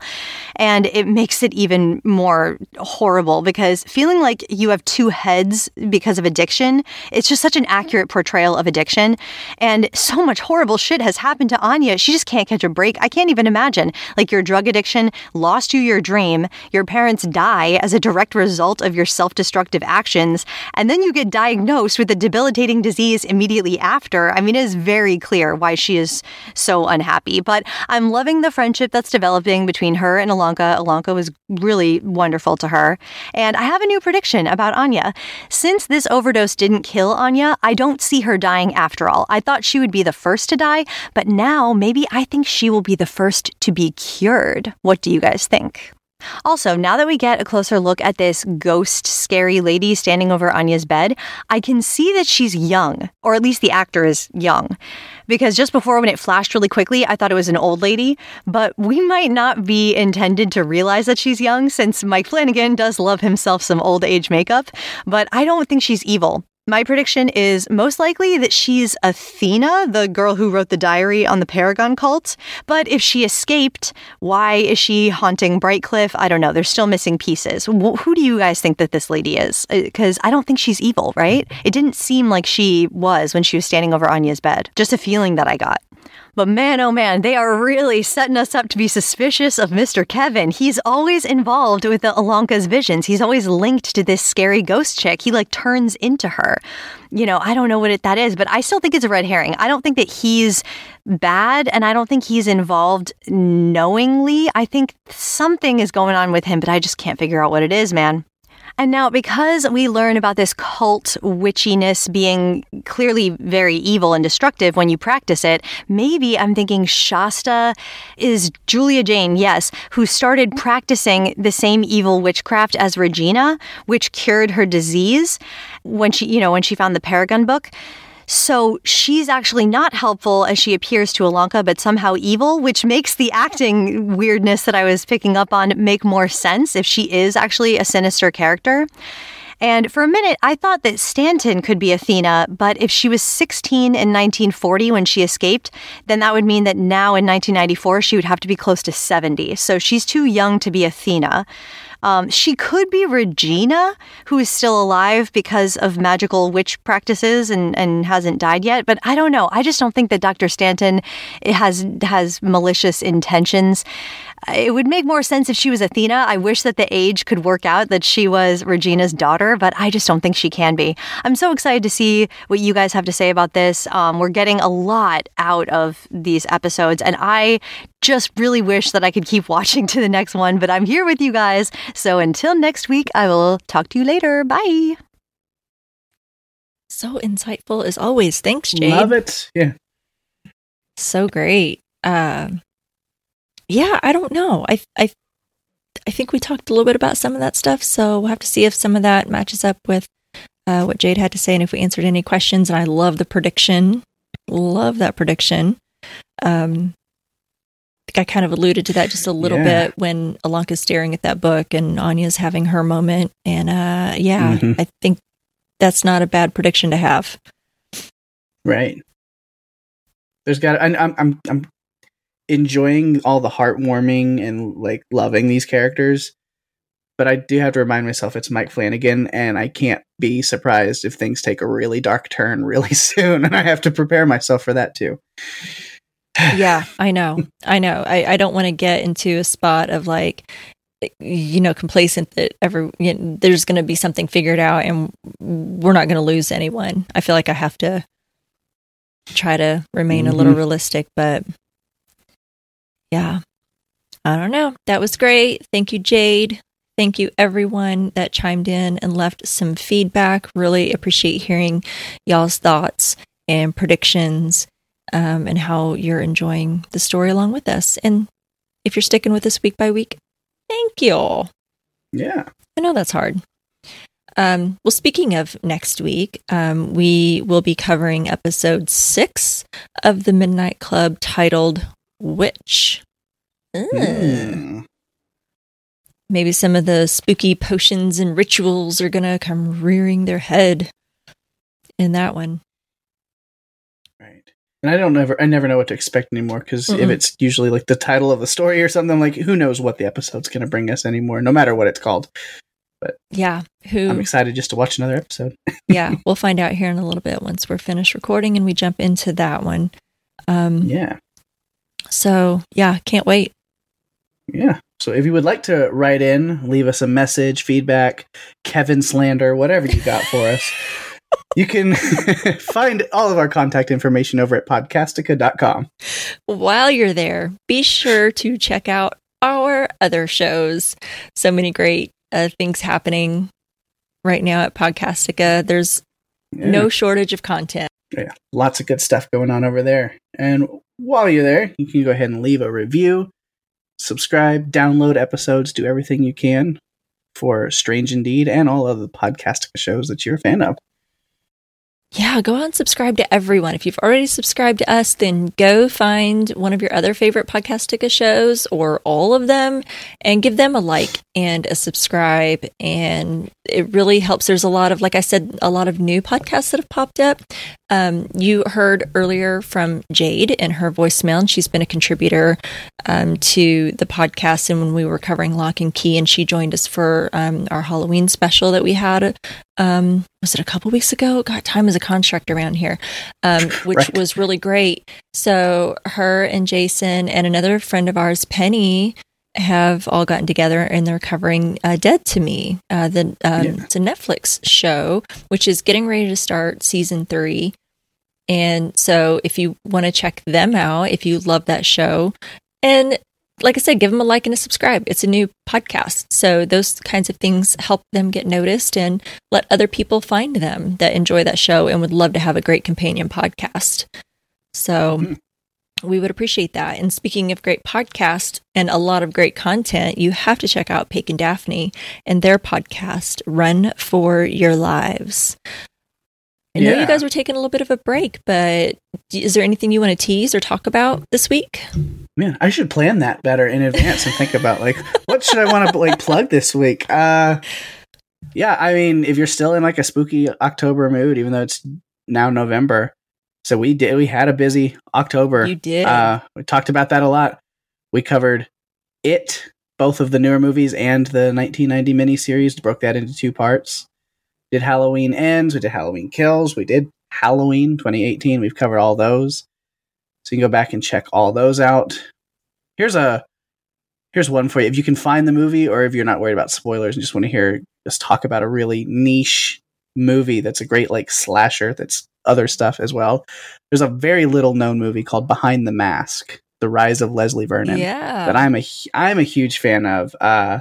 And it makes it even more horrible because feeling like you have two heads because of addiction, it's just such an accurate portrayal of addiction. And so much horrible shit has happened to Anya. She just can't catch a break. I can't even imagine. Like your drug addiction lost you your dream, your parents die as a direct result of your self destructive actions, and then you get diagnosed with a debilitating disease immediately after, I mean, it is very clear why she is so unhappy. But I'm loving the friendship that's developing between her and Ilonka. Ilonka was really wonderful to her. And I have a new prediction about Anya. Since this overdose didn't kill Anya, I don't see her dying after all. I thought she would be the first to die, but now maybe I think she will be the first to be cured. What do you guys think? Also, now that we get a closer look at this ghost scary lady standing over Anya's bed, I can see that she's young, or at least the actor is young. because just before when it flashed really quickly, I thought it was an old lady, but we might not be intended to realize that she's young since Mike Flanagan does love himself some old age makeup, but I don't think she's evil. My prediction is most likely that she's Athena, the girl who wrote the diary on the Paragon cult. But if she escaped, why is she haunting Brightcliff? I don't know. They're still missing pieces. Who do you guys think that this lady is? Because uh, I don't think she's evil, right? It didn't seem like she was when she was standing over Anya's bed. Just a feeling that I got. But man, oh man, they are really setting us up to be suspicious of Mr. Kevin. He's always involved with the Ilonka's visions. He's always linked to this scary ghost chick. He like turns into her. You know, I don't know what it, that is, but I still think it's a red herring. I don't think that he's bad and I don't think he's involved knowingly. I think something is going on with him, but I just can't figure out what it is, man. And now, because we learn about this cult witchiness being clearly very evil and destructive when you practice it, maybe I'm thinking Shasta is Julia Jayne, yes, who started practicing the same evil witchcraft as Regina, which cured her disease when she, you know, when she found the Paragon book. So she's actually not helpful as she appears to Ilonka, but somehow evil, which makes the acting weirdness that I was picking up on make more sense if she is actually a sinister character. And for a minute, I thought that Stanton could be Athena, but if she was 16 in 1940 when she escaped, then that would mean that now in 1994, she would have to be close to 70. So she's too young to be Athena. Um, she could be Regina, who is still alive because of magical witch practices and, and hasn't died yet. But I don't know. I just don't think that Dr. Stanton has has malicious intentions. It would make more sense if she was Athena. I wish that the age could work out that she was Regina's daughter, but I just don't think she can be. I'm so excited to see what you guys have to say about this. Um, we're getting a lot out of these episodes, and I just really wish that I could keep watching to the next one, but I'm here with you guys. So until next week, I will talk to you later. Bye. So insightful as always. Thanks, Jade. Love it. Yeah. So great. Um, yeah, I don't know. I I I think we talked a little bit about some of that stuff, so we'll have to see if some of that matches up with uh, what Jade had to say and if we answered any questions. And I love the prediction. Love that prediction. Um, I think I kind of alluded to that just a little yeah. bit when Ilonka's staring at that book and Anya's having her moment. And uh, yeah, mm-hmm. I think that's not a bad prediction to have. Right. There's got. I'm. I'm. I'm enjoying all the heartwarming and like loving these characters. But I do have to remind myself it's Mike Flanagan, and I can't be surprised if things take a really dark turn really soon, and I have to prepare myself for that too. yeah, I know. I know. I, I don't want to get into a spot of like, you know, complacent that every you know, there's going to be something figured out and we're not going to lose anyone. I feel like I have to try to remain mm-hmm. a little mm-hmm. realistic, but yeah, I don't know. That was great. Thank you, Jade. Thank you, everyone that chimed in and left some feedback. Really appreciate hearing y'all's thoughts and predictions um, and how you're enjoying the story along with us. And if you're sticking with us week by week, thank you. Yeah. I know that's hard. Um, well, speaking of next week, um, we will be covering episode six of the Midnight Club titled Witch. Mm. Maybe some of the spooky potions and rituals are going to come rearing their head in that one. Right. And I don't ever, I never know what to expect anymore because if it's usually like the title of the story or something, like who knows what the episode's going to bring us anymore, no matter what it's called. But yeah, who I'm excited just to watch another episode. yeah, we'll find out here in a little bit once we're finished recording and we jump into that one. Um, yeah. So yeah, can't wait. Yeah. So if you would like to write in, leave us a message, feedback, Kevin slander, whatever you got for us, you can find all of our contact information over at podcastica.com. While you're there, be sure to check out our other shows. So many great uh, things happening right now at Podcastica. There's yeah. no shortage of content. Yeah, lots of good stuff going on over there. And while you're there, you can go ahead and leave a review, subscribe, download episodes, do everything you can for Strange Indeed and all of the podcast shows that you're a fan of. yeah, go out and subscribe to everyone. If you've already subscribed to us, then go find one of your other favorite Podcastica shows or all of them and give them a like and a subscribe. And it really helps. There's a lot of, like I said, a lot of new podcasts that have popped up. Um, you heard earlier from Jade in her voicemail, and she's been a contributor um, to the podcast. And when we were covering Locke and Key, and she joined us for um, our Halloween special that we had um, was it a couple weeks ago? God, time is a construct around here, um, which right. was really great. So her and Jason and another friend of ours, Penny, have all gotten together and they're covering uh, Dead to Me. Uh, the um, yeah. it's a Netflix show which is getting ready to start season three. And so, if you want to check them out, if you love that show, and like I said, give them a like and a subscribe. It's a new podcast. So those kinds of things help them get noticed and let other people find them that enjoy that show and would love to have a great companion podcast. So mm-hmm. We would appreciate that. And speaking of great podcast and a lot of great content, you have to check out Paige and Daphne and their podcast, Run for Your Lives. I know yeah. you guys were taking a little bit of a break, but is there anything you want to tease or talk about this week? Man, I should plan that better in advance and think about like what should I want to like plug this week. Uh yeah, I mean, if you're still in like a spooky October mood, even though it's now November, so we did we had a busy October. You did. Uh, we talked about that a lot. We covered it, both of the newer movies and the 1990 miniseries. Broke that into two parts did Halloween Ends, we did Halloween Kills, we did Halloween 2018. We've covered all those. So you can go back and check all those out. Here's a here's one for you. If you can find the movie or if you're not worried about spoilers and just want to hear us talk about a really niche movie that's a great like slasher that's other stuff as well. There's a very little known movie called Behind the Mask: The Rise of Leslie Vernon. Yeah. That I'm a I'm a huge fan of. Uh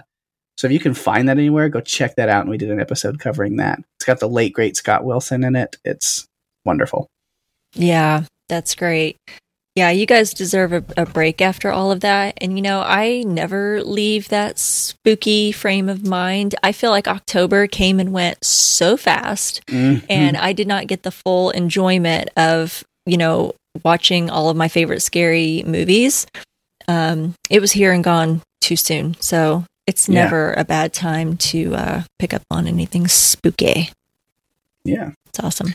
so if you can find that anywhere, go check that out. And we did an episode covering that. It's got the late great Scott Wilson in it. It's wonderful. Yeah, that's great. Yeah, you guys deserve a, a, break after all of that. And you know, I never leave that spooky frame of mind. I feel like October came and went so fast, mm-hmm. and I did not get the full enjoyment of, you know, watching all of my favorite scary movies. Um, it was here and gone too soon. So it's never yeah. a bad time to uh, pick up on anything spooky. Yeah. It's awesome.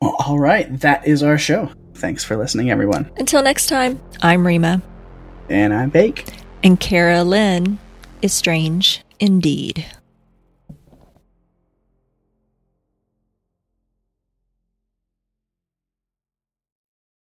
Well, all right. That is our show. Thanks for listening, everyone. Until next time, I'm Rima. And I'm Bake. And Kara Lynn is strange indeed.